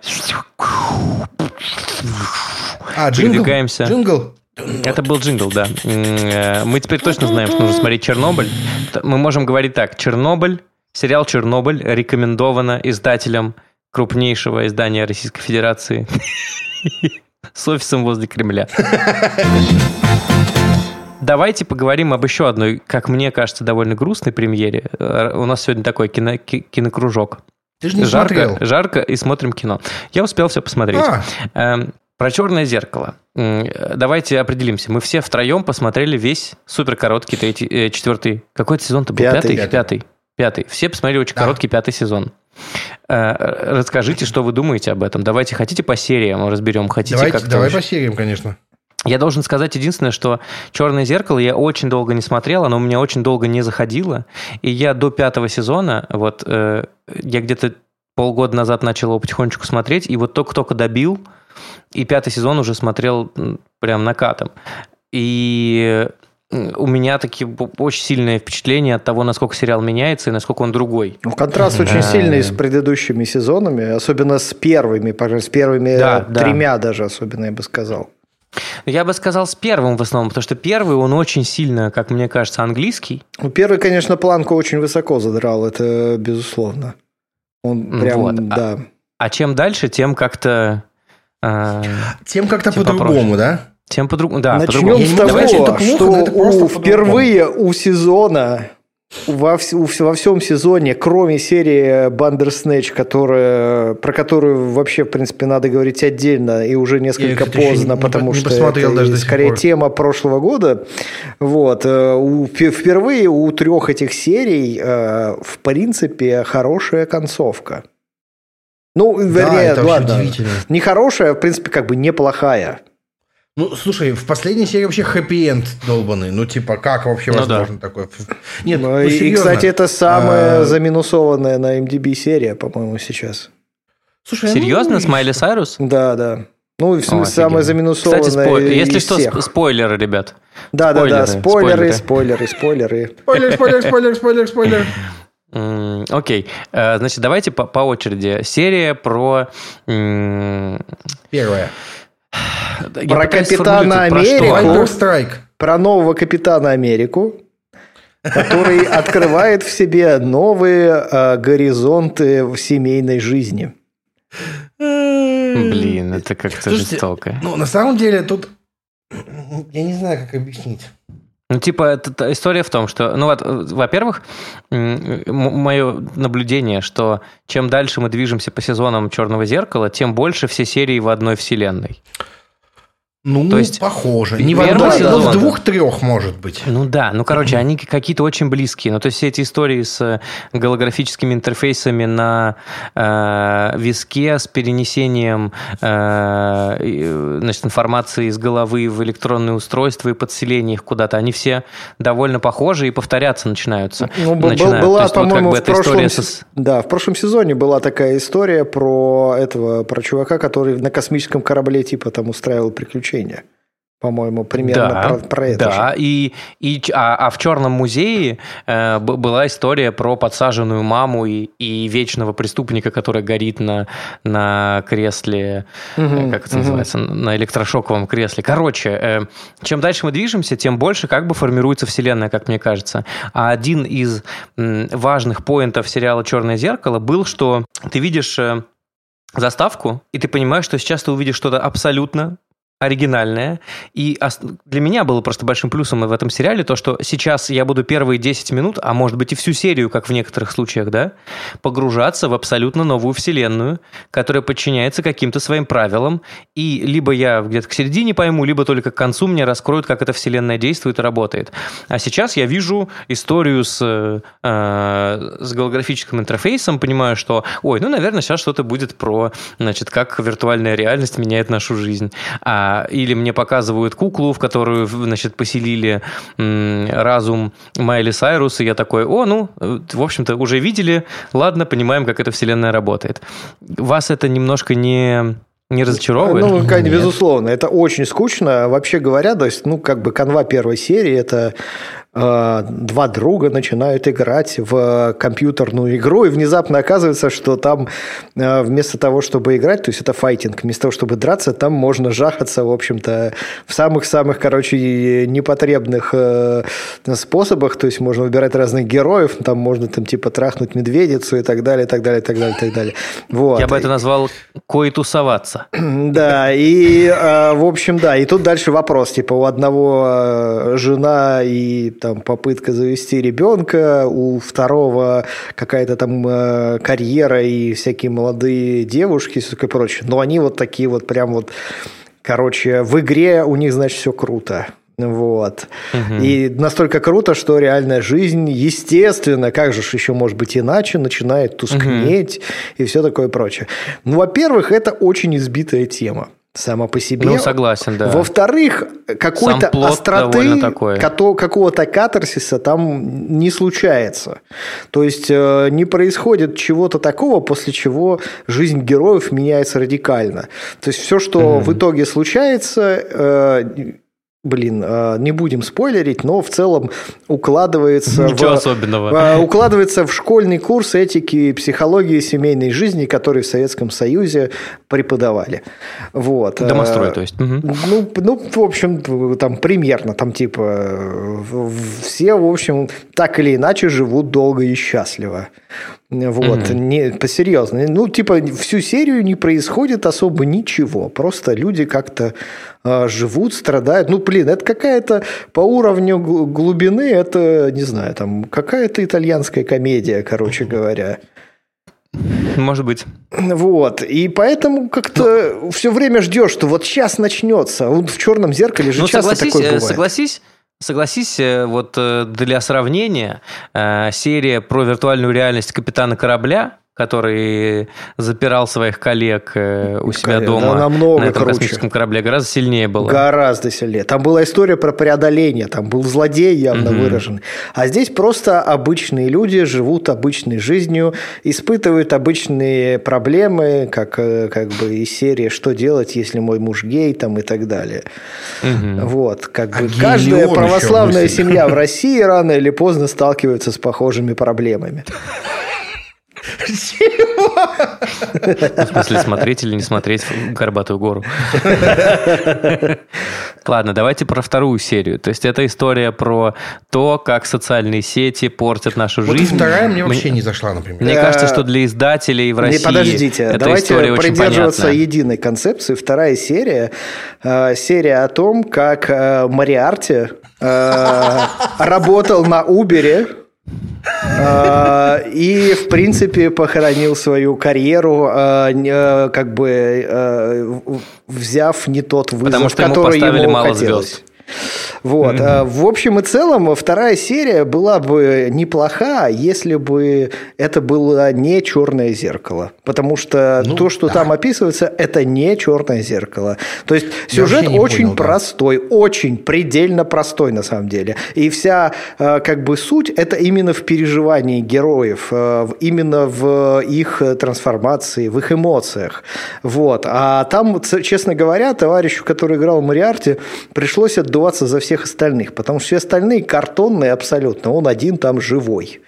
А, джингл? Передвигаемся. Джингл? Это был джингл, да. Э, Мы теперь точно знаем, что нужно смотреть «Чернобыль». Мы можем говорить так. «Чернобыль», сериал «Чернобыль» рекомендовано издателем крупнейшего издания Российской Федерации с офисом возле Кремля. Давайте поговорим об еще одной, как мне кажется, довольно грустной премьере. Э, У нас сегодня такой кино- ки- кинокружок. Ты же не жарко, смотрел. жарко и смотрим кино. Я успел все посмотреть. А. Про черное зеркало. Э, Давайте определимся. Мы все втроем посмотрели весь супер короткий третий, э, четвертый. Какой это сезон-то был? Пятый. Пятый? Пятый. Пятый. Все посмотрели очень Да. короткий пятый сезон. Э, Расскажите, что вы думаете об этом. Давайте, хотите по сериям разберем, хотите Давайте, как-то давай вообще? по сериям, конечно. Я должен сказать единственное, что «Черное зеркало» я очень долго не смотрел, оно у меня очень долго не заходило, и я до пятого сезона, вот, э, я где-то полгода назад начал его потихонечку смотреть, и вот только-только добил, и пятый сезон уже смотрел прям накатом. И м, у меня такие очень сильные впечатления от того, насколько сериал меняется и насколько он другой. Ну, контраст очень сильный с предыдущими сезонами, особенно с первыми, с первыми Да, э, да. тремя даже, особенно я бы сказал. Я бы сказал с первым в основном, потому что первый, он очень сильно, как мне кажется, английский. Ну, первый, конечно, планку очень высоко задрал, это безусловно. Он Ну прям, вот, а- да. А чем дальше, тем как-то... э, Тем как-то по-другому, да? Тем по-другому, да, Начнем. Я с того, говорю, что плохо, что у- впервые у сезона, во, во всем сезоне, кроме серии Бандерснэч, которая, про которую вообще, в принципе, надо говорить отдельно и уже несколько кстати, еще поздно, не- потому не что посмотрел это даже и до сих скорее пор. тема прошлого года. Вот. э, у- впе- впервые у трех этих серий, э, в принципе, хорошая концовка. Ну, вернее, это вообще ладно, удивительно. не хорошая, а, в принципе, как бы неплохая. Ну, слушай, в последней серии вообще хэппи-энд долбанный. Ну, типа, как вообще Ну возможно такое? Нет, Ну, ну, и, серьезно. кстати, это самая А, заминусованная на MDB серия, по-моему, сейчас. Слушай, ну, Серьезно, с Майли Сайрус? Да, да. Ну, в смысле, О, самая офигенно. заминусованная Кстати, спой- из если что, всех. сп- спойлеры, ребят. Да, да, да, спойлеры, спойлеры, спойлеры, спойлеры. Спойлер, спойлер, спойлер, спойлер, спойлер. Окей, Э, значит, давайте по, по очереди. Серия про... м, Первое. я Про Капитана про Америку. Counter-Strike. Про нового капитана Америку, который открывает в себе новые э, горизонты в семейной жизни. Блин, это как-то жестоко. Ну, на самом деле, тут... Я не знаю, как объяснить. Ну, типа, это, история в том, что, ну, вот, э, во-первых, мое наблюдение, что чем дальше мы движемся по сезонам Черного зеркала, тем больше все серии в одной вселенной. Ну, То есть, похоже. Не в первый одной, но сезон, в да. двух-трех, может быть. Ну да, ну короче, они какие-то очень близкие. Ну то есть все эти истории с э, голографическими интерфейсами на э, виске, с перенесением э, значит, информации из головы в электронные устройства и подселение их куда-то, они все довольно похожи и повторяться начинаются. Ну, Начинают. была, есть, вот как по-моему, бы в прошлом, со- да, в прошлом сезоне была такая история про этого, про чувака, который на космическом корабле типа там устраивал приключения. По-моему, примерно да, про, про это да. же. И, и, а, а в Черном музее э, была история про подсаженную маму и, и вечного преступника, который горит на, на кресле, угу, как это угу. называется, на электрошоковом кресле. Короче, э, чем дальше мы движемся, тем больше как бы формируется вселенная, как мне кажется. А один из м, важных поинтов сериала «Черное зеркало» был, что ты видишь... Э, заставку, и ты понимаешь, что сейчас ты увидишь что-то абсолютно оригинальная. И для меня было просто большим плюсом в этом сериале то, что сейчас я буду первые 10 минут, а может быть и всю серию, как в некоторых случаях, да, погружаться в абсолютно новую вселенную, которая подчиняется каким-то своим правилам. И либо я где-то к середине пойму, либо только к концу мне раскроют, как эта вселенная действует и работает. А сейчас я вижу историю с, э, с голографическим интерфейсом, понимаю, что, ой, ну, наверное, сейчас что-то будет про, значит, как виртуальная реальность меняет нашу жизнь. А или мне показывают куклу, в которую, значит, поселили разум Майли Сайрус, и я такой, о, ну, в общем-то, уже видели, ладно, понимаем, как эта вселенная работает. Вас это немножко не не разочаровывает? Ну, конечно, безусловно. Это очень скучно. Вообще говоря, то есть, ну, как бы канва первой серии – это два друга начинают играть в компьютерную игру, и внезапно оказывается, что там э, вместо того, чтобы играть, то есть это файтинг, вместо того, чтобы драться, там можно жахаться, в общем-то, в самых-самых, короче, непотребных э, способах, то есть можно выбирать разных героев, там можно там типа трахнуть медведицу и так далее, и так далее, и так далее, и так далее. Вот. Я бы это назвал кое-тусоваться. Да, и, в общем, да, и тут дальше вопрос, типа, у одного жена и там попытка завести ребенка, у второго какая-то там э, карьера и всякие молодые девушки и все такое прочее. Но они вот такие вот прям вот, короче, в игре у них, значит, все круто. Вот. Угу. И настолько круто, что реальная жизнь, естественно, как же еще может быть иначе, начинает тускнеть угу. и все такое прочее. Ну, во-первых, это очень избитая тема сама по себе. Ну, согласен, да. Во-вторых, какой-то остроты, какого-то катарсиса там не случается. То есть э, не происходит чего-то такого, после чего жизнь героев меняется радикально. То есть все, что mm-hmm. в итоге случается, э, блин, а, не будем спойлерить, но в целом укладывается, Ничего в, особенного. укладывается в школьный курс этики психологии семейной жизни, который в Советском Союзе преподавали. Вот. Домострой, то есть. Ну, ну, в общем, там примерно, там типа все, в общем, так или иначе живут долго и счастливо. Вот, mm-hmm. не, посерьезно. Ну, типа, всю серию не происходит особо ничего. Просто люди как-то э, живут, страдают. Ну, блин, это какая-то по уровню глубины, это, не знаю, там, какая-то итальянская комедия, короче говоря. Может быть. Вот. И поэтому как-то Но... все время ждешь, что вот сейчас начнется. Вот в черном зеркале же ну, часто такое бывает. Согласись, Согласись, э, вот э, для сравнения, э, серия про виртуальную реальность капитана корабля который запирал своих коллег э, у себя да, дома намного на этом круче. космическом корабле, гораздо сильнее было. Гораздо сильнее. Там была история про преодоление, там был злодей явно угу. выражен. А здесь просто обычные люди живут обычной жизнью, испытывают обычные проблемы, как, э, как бы из серии «Что делать, если мой муж гей?» там и так далее. Угу. Вот, как а бы каждая православная семья в России рано или поздно сталкивается с похожими проблемами. В смысле, смотреть или не смотреть Горбатую гору? Ладно, давайте про вторую серию. То есть, это история про то, как социальные сети портят нашу вот жизнь. вторая мне вообще не зашла, например. Мне кажется, что для издателей в России Подождите, эта давайте придерживаться единой концепции. Вторая серия, э, серия о том, как э, Мариарти э, работал на Убере, и, в принципе, похоронил свою карьеру, а, как бы взяв не тот вызов, Потому что который ему поставили ему мало хотелось. звезд. Вот. А, В общем и целом, вторая серия была бы неплоха, если бы это было не черное зеркало. Потому что Ну, то, что да. там описывается, это не черное зеркало. То есть сюжет очень понял, да. простой, очень предельно простой на самом деле. И вся э, как бы суть это именно в переживании героев, э, именно в их трансформации, в их эмоциях. Вот. А там, честно говоря, товарищу, который играл Мариарти, пришлось отдуваться за всех остальных, потому что все остальные картонные абсолютно, он один там живой.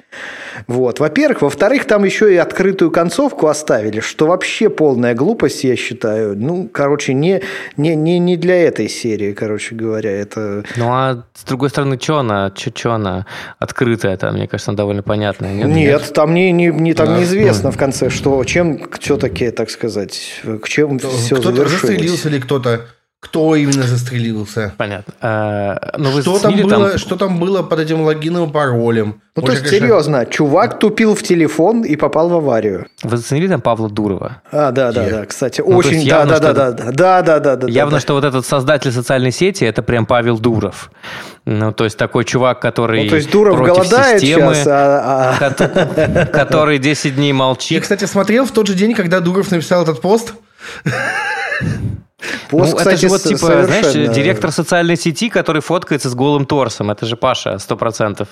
Вот. Во-первых. Во-вторых, там еще и открытую концовку оставили, что вообще полная глупость, я считаю. Ну, короче, не, не, не, не для этой серии, короче говоря. Это... Ну а с другой стороны, что она, что она открытая там, мне кажется, она довольно понятная. Нет, Нет, там, не, не, не, там Да. неизвестно в конце, что, чем все-таки, так сказать, к чем все кто-то завершилось. застрелился или кто-то... Кто именно застрелился? Понятно. А, ну, вы Что там, было, что там было под этим логином и паролем? Ну, то Может, есть, конечно, серьезно, чувак тупил в телефон и попал в аварию. Вы заценили там Павла Дурова? А, да, да, да, кстати, Ну, то очень, да, явно, да, что да, да, да, да, да, да, Явно, да. что вот этот создатель социальной сети это прям Павел Дуров. Ну, то есть такой чувак, который Ну, то есть Дуров против голодает системы, сейчас, а, а- кото- который 10 дней Я, молчит. кстати, смотрел в тот же день, когда Дуров написал этот пост. Пост, ну, кстати, это же вот, типа, знаешь, совершенно- директор социальной сети, который фоткается с голым торсом. Это же Паша, сто процентов.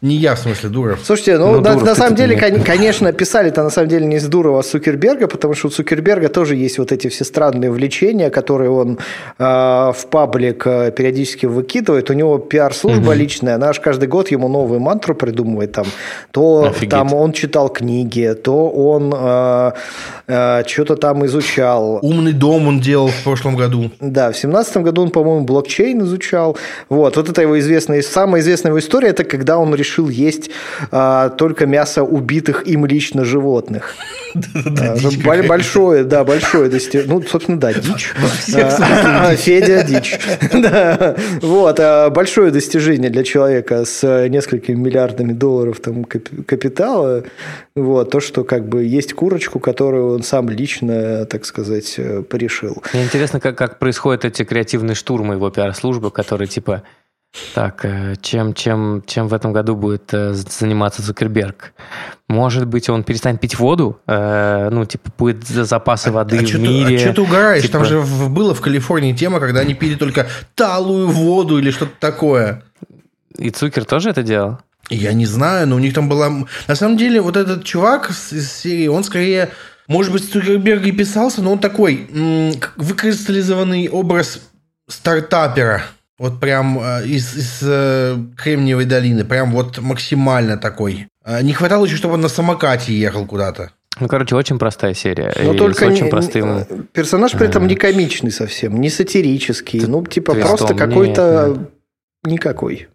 Не я, в смысле, Дуров. Слушайте, ну, Ну, на, Дуров на самом деле, кон- конечно, писали-то на самом деле не с Дурова, а с Цукерберга, потому что у Цукерберга тоже есть вот эти все странные влечения, которые он э, в паблик э, периодически выкидывает. У него пиар-служба личная, она аж каждый год ему новую мантру придумывает. Там, то Офигеть. там он читал книги, то он э, что-то там изучал. Умный дом он делал в прошлом году. Да, в семнадцатом году он, по-моему, блокчейн изучал. Вот, вот это его известная, самая известная его история, это когда он решил есть а, только мясо убитых им лично животных. А. Большое, да, большое достижение. Ну, собственно, да, дичь. А, Федя дичь. Вот, а, большое достижение для человека с несколькими миллиардами долларов там кап- капитала. Вот, то, что как бы есть курочку, которую он сам лично, так сказать, э, порешил. Мне интересно, как, как происходят эти креативные штурмы его пиар-службы, которые типа так, э, чем, чем, чем в этом году будет э, заниматься Цукерберг? Может быть, он перестанет пить воду? Э, ну, типа, будет за- запасы воды а в что мире. ты, угораешь? Там Типа- же в- было в Калифорнии тема, когда они пили только талую воду или что-то такое. И Цукер тоже это делал? Я не знаю, но у них там была... На самом деле, вот этот чувак из серии, он скорее... Может быть, Цукерберг и писался, но он такой м, выкристаллизованный образ стартапера. Вот прям э, из, из э, Кремниевой долины. Прям вот максимально такой. Э, Не хватало еще, чтобы он на самокате ехал куда-то. Ну, короче, очень простая серия. Но и только очень не- простым... персонаж при этом не комичный совсем, не сатирический, ну типа твистом, просто нет, какой-то никакой.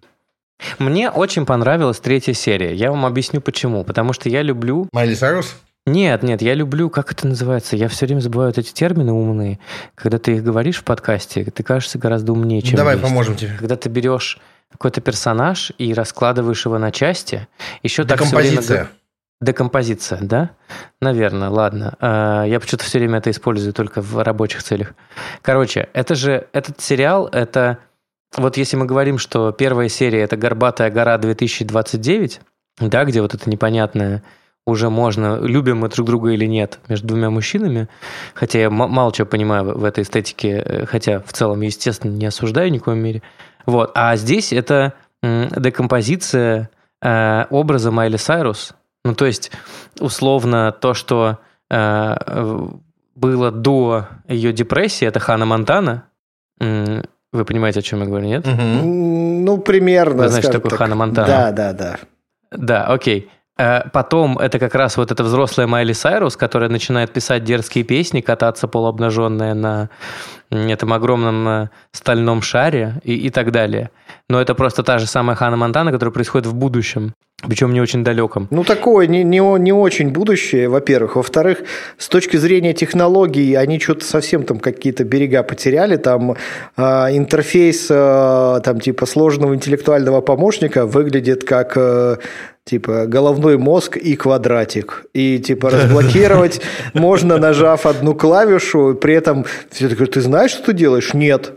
Мне очень понравилась третья серия. Я вам объясню почему. Потому что я люблю... Майли Сайрус? Нет, нет, я люблю, как это называется? Я все время забываю вот эти термины умные. Когда ты их говоришь в подкасте, ты кажешься гораздо умнее, чем Давай есть. поможем тебе. Когда ты берешь какой-то персонаж и раскладываешь его на части, еще так всё время Декомпозиция. Декомпозиция, да? Наверное, ладно. А, Я почему-то все время это использую только в рабочих целях. Короче, это же, этот сериал, это... Вот если мы говорим, что первая серия – это «Горбатая гора 2029», да, где вот это непонятное уже можно, любим мы друг друга или нет, между двумя мужчинами, хотя я мало чего понимаю в этой эстетике, э, хотя в целом, естественно, не осуждаю ни в коем мере. Вот. А здесь это декомпозиция э, образа Майли Сайрус. Ну, то есть, условно, то, что э, было до ее депрессии, это Хана Монтана. Вы понимаете, о чем я говорю, нет? Мгм. Ну, примерно. Вы знаете, такой так. Ханна Монтана? Да, да, да. Да, окей. Э, Потом это как раз вот эта взрослая Майли Сайрус, которая начинает писать дерзкие песни, кататься полуобнаженная на этом огромном э, стальном шаре и, и так далее. Но это просто та же самая Ханна Монтана, которая происходит в будущем, причем не очень далеком. Ну, такое не, не, не очень будущее, во-первых. Во-вторых, с точки зрения технологий, они что-то совсем там какие-то берега потеряли. Там э, интерфейс э, там типа сложного интеллектуального помощника выглядит как э, типа головной мозг и квадратик. И типа разблокировать можно, нажав одну клавишу, при этом все таки ты знаешь, что ты делаешь? Нет.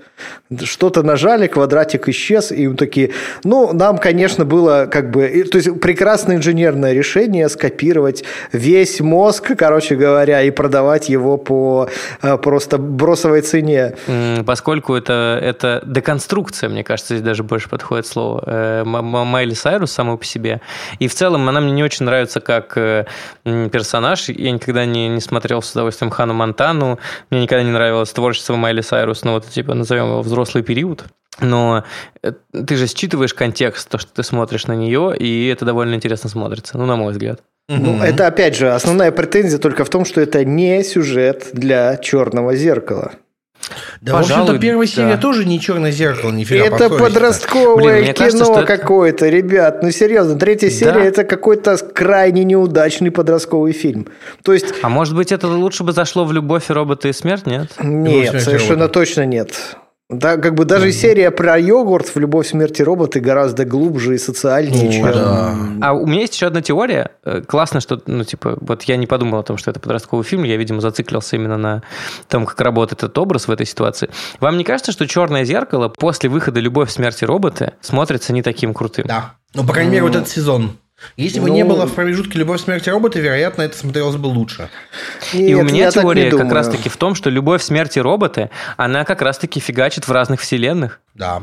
Что-то нажали, квадратик исчез, и мы такие, ну, нам, конечно, было как бы, то есть прекрасное инженерное решение скопировать весь мозг, короче говоря, и продавать его по э, просто бросовой цене. Поскольку это, это деконструкция, мне кажется, здесь даже больше подходит слово, э, Майли Сайрус самой по себе. И в целом она мне не очень нравится как э, персонаж. Я никогда не, не смотрел с удовольствием Хану Монтану. Мне никогда не нравилось творчество Майли Сайрус, ну вот типа назовем взрослый период. Но э, ты же считываешь контекст, то, что ты смотришь на нее, и это довольно интересно смотрится, ну, на мой взгляд. Ну, это опять же основная претензия только в том, что это не сюжет для черного зеркала. Да, в общем-то, Пожалуй, первая серия да. тоже не черное зеркало, нифига. это по совести-то. подростковое Блин, кино кажется, это- какое-то, ребят. Ну серьезно, третья серия это какой-то крайне неудачный подростковый фильм. То есть А может быть, это лучше бы зашло в «Любовь и роботы и смерть», нет? нет, совершенно робота». точно нет. Да, как бы даже серия про йогурт в «Любовь, смерти роботы» гораздо глубже и социальнее, Ну, чем... да. А у меня есть еще одна теория. Э, Классно, что, ну, типа, вот я не подумал о том, что это подростковый фильм. Я, видимо, зациклился именно на том, как работает этот образ в этой ситуации. Вам не кажется, что «Черное зеркало» после выхода «Любовь, смерть и роботы» смотрится не таким крутым? Да. Ну, по крайней мере, вот этот сезон. Если бы Ну- не было в промежутке «Любовь, смерть и роботы», вероятно, это смотрелось бы лучше. И у Нет, меня теория как думаю. раз-таки в том, что «Любовь, смерть и роботы», она как раз-таки фигачит в разных вселенных. Да.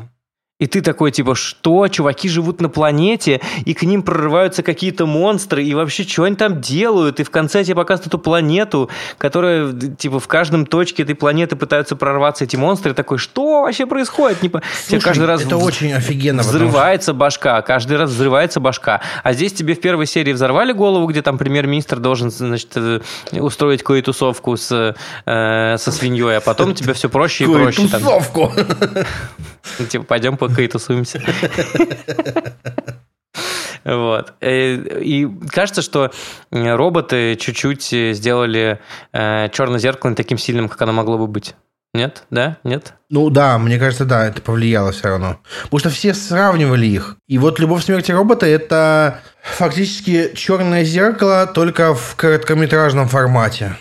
И ты такой, типа, что? Чуваки живут на планете, и к ним прорываются какие-то монстры, и вообще, что они там делают? И в конце тебе показывают эту планету, которая, типа, в каждом точке этой планеты пытаются прорваться эти монстры. И такой, что вообще происходит? Не тебе Слушай, каждый раз это вз- очень офигенно. потому Взрывается башка, каждый раз взрывается башка. А здесь тебе в первой серии взорвали голову, где там премьер-министр должен, значит, э, устроить кое-тусовку с, э, со свиньей, а потом тебе все проще и проще. там. Тусовку. Ну, Типа, пойдем по тусуемся. Вот. Э, И кажется, что э, роботы чуть-чуть э, сделали черное зеркало не таким сильным, как оно могло бы быть. Нет? Да? Нет? Ну да, мне кажется, да, это повлияло все равно. Потому что все сравнивали их. И вот «Любовь, смерти робота» — это фактически «Черное зеркало», только в короткометражном формате.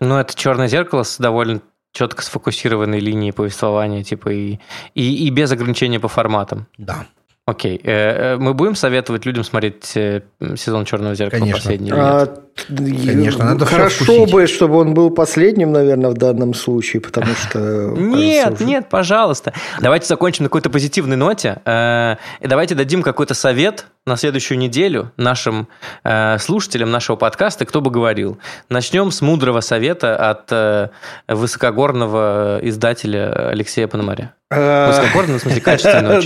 Ну, это черное зеркало с довольно четко сфокусированной линией повествования, типа, и, и, и без ограничения по форматам. Да. Окей. Э, э, Мы будем советовать людям смотреть э, сезон Черного зеркала Конечно. последний или нет? А, Конечно, надо Хорошо бы, чтобы он был последним, наверное, в данном случае, потому что... Нет, уже- нет, пожалуйста. Давайте закончим на какой-то позитивной ноте. Э, И давайте дадим какой-то совет на следующую неделю нашим э, слушателям нашего подкаста «Кто бы говорил». Начнем с мудрого совета от э, высокогорного издателя Алексея Пономаря. Высокогорный, в смысле, качественный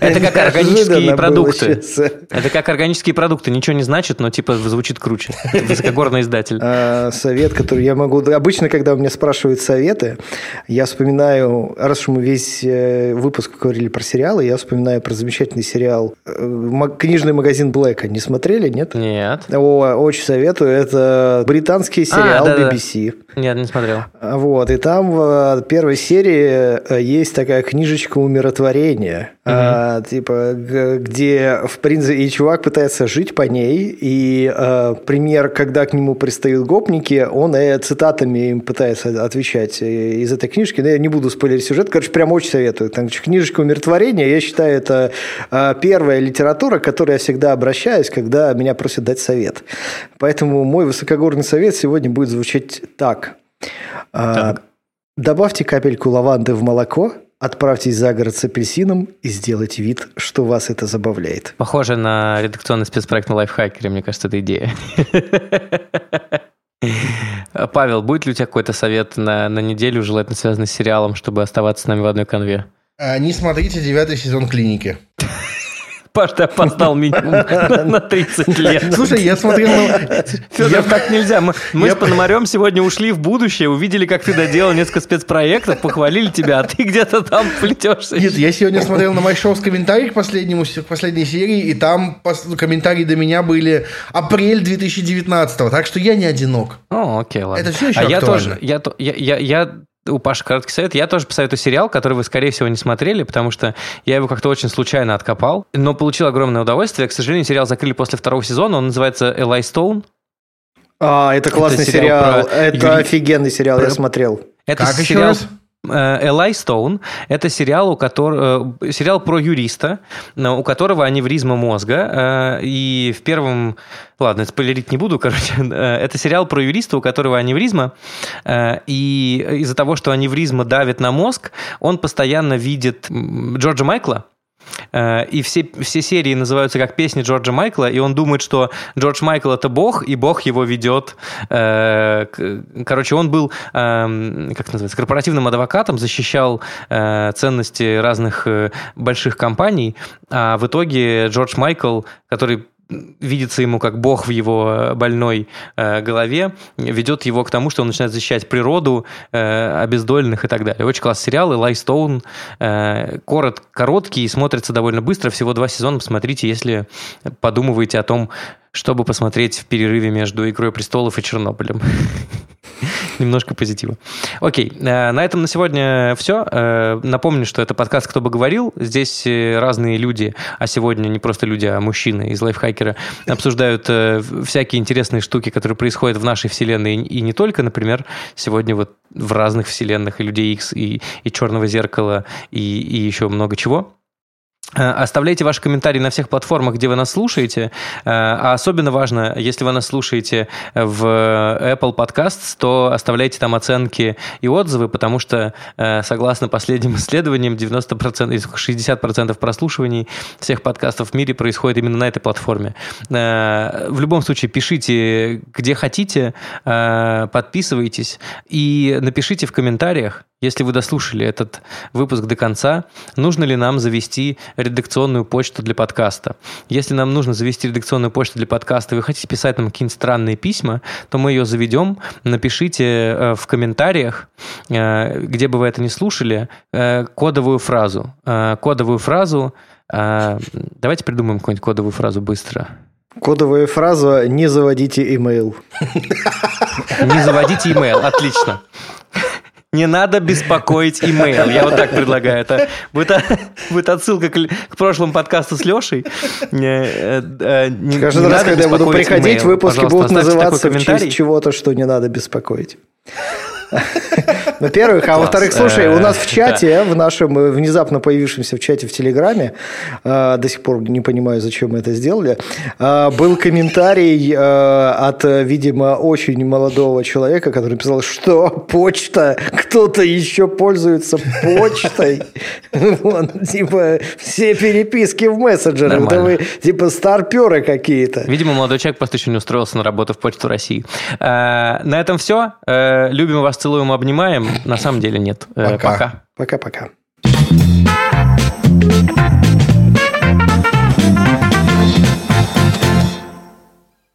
Это как- органические продукты. Это как органические продукты. Ничего не значит, но типа звучит круче. Высокогорный издатель. А, Совет, который я могу... Обычно, когда у меня спрашивают советы, я вспоминаю, раз уж мы весь э, выпуск говорили про сериалы, я вспоминаю про замечательный сериал э, «Книжный магазин Блэка». Не смотрели, нет? Нет. О, очень советую. Это британский сериал А, да-да. BBC. Нет, не смотрел. Вот, и там в э, первой серии есть такая книжечка умиротворения, а, типа, где, в принципе, и чувак пытается жить по ней, и э, пример, когда к нему пристают гопники, он э, цитатами им пытается отвечать э, из этой книжки, но я не буду спойлерить сюжет, короче, прям очень советую. Там книжечка умиротворения, я считаю, это э, первая литература, к которой я всегда обращаюсь, когда меня просят дать совет. Поэтому мой высокогорный совет сегодня будет звучать так. А, Так. Добавьте капельку лаванды в молоко, отправьтесь за город с апельсином и сделайте вид, что вас это забавляет. Похоже на редакционный спецпроект на лайфхакере, мне кажется, это идея. Павел, будет ли у тебя какой-то совет на, на неделю, желательно связанный с сериалом, чтобы оставаться с нами в одной конве? А, Не смотрите девятый сезон «Клиники». Паш, ты опоздал минимум на на 30 лет. Слушай, я смотрел... на- Федор, так нельзя. Мы, с Пономарем сегодня ушли в будущее, увидели, как ты доделал несколько спецпроектов, похвалили тебя, а ты где-то там плетешься. Нет, я сегодня смотрел на шоу с комментарием к, последнему, к последней серии, и там комментарии до меня были апрель 2019 так что я не одинок. О, окей, ладно. Это всё ещё а я тоже, я, то- я, я, я- у Паши короткий совет. Я тоже посоветую сериал, который вы, скорее всего, не смотрели, потому что я его как-то очень случайно откопал, но получил огромное удовольствие. К сожалению, сериал закрыли после второго сезона. Он называется «Элай Стоун». А, это классный сериал сериал. про Это юри- офигенный сериал, я про- смотрел. Это Как еще сериал раз? Элай Стоун – это сериал, у которого, сериал про юриста, у которого аневризма мозга. И в первом... Ладно, спойлерить не буду, короче. Это сериал про юриста, у которого аневризма. И из-за того, что аневризма давит на мозг, он постоянно видит Джорджа Майкла, Э, и все, все серии называются как песни Джорджа Майкла, и он думает, что Джордж Майкл это бог, и бог его ведет. Э, короче, он был, эм, как называется, корпоративным адвокатом, защищал э, ценности разных больших компаний, а в итоге Джордж Майкл, который видится ему как бог в его больной э, голове, ведет его к тому, что он начинает защищать природу, э, обездоленных и так далее. Очень классный сериал, Элай Стоун, э, корот, короткий и смотрится довольно быстро, всего два сезона, посмотрите, если подумываете о том, чтобы посмотреть в перерыве между «Игрой престолов» и «Чернобылем». Немножко позитива. Окей, э, на этом на сегодня все. Э, напомню, что это подкаст «Кто бы говорил». Здесь э, разные люди, а сегодня не просто люди, а мужчины из лайфхакера, обсуждают всякие интересные штуки, которые происходят в нашей вселенной и не только. Например, сегодня вот в разных вселенных и Людей X, и, и Черного зеркала, и, и еще много чего. Э, оставляйте ваши комментарии на всех платформах, где вы нас слушаете. Э, а особенно важно, если вы нас слушаете в Apple Podcasts, то оставляйте там оценки и отзывы, потому что, э, согласно последним исследованиям, 90%, 60% прослушиваний всех подкастов в мире происходит именно на этой платформе. В любом случае, пишите, где хотите, подписывайтесь и напишите в комментариях, если вы дослушали этот выпуск до конца, нужно ли нам завести редакционную почту для подкаста? Если нам нужно завести редакционную почту для подкаста, вы хотите писать нам какие-нибудь странные письма, то мы ее заведем. Напишите э, в комментариях, э, где бы вы это не слушали, э, кодовую фразу. Кодовую фразу. Давайте придумаем какую-нибудь кодовую фразу быстро. Кодовая фраза «Не заводите имейл». Не заводите имейл, отлично. Не надо беспокоить имейл. Я вот так предлагаю. Это будет, будет отсылка к, к прошлому подкасту с Лешей. Э, э, не, Каждый не раз, когда я буду приходить, email. выпуски Пожалуйста, будут называться в честь чего-то, что не надо беспокоить. Во-первых, а во-вторых, слушай, у нас в э, чате, в нашем э, внезапно появившемся в чате в Телеграме, э, до сих пор не понимаю, зачем мы это сделали, был комментарий от, видимо, очень молодого человека, который написал, что почта, кто-то еще пользуется почтой. Типа все переписки в мессенджерах, это вы типа старперы какие-то. Видимо, молодой человек просто еще не устроился на работу в Почту России. На этом все. Любим вас целуем, обнимаем. На самом деле нет. Э, пока. Пока-пока.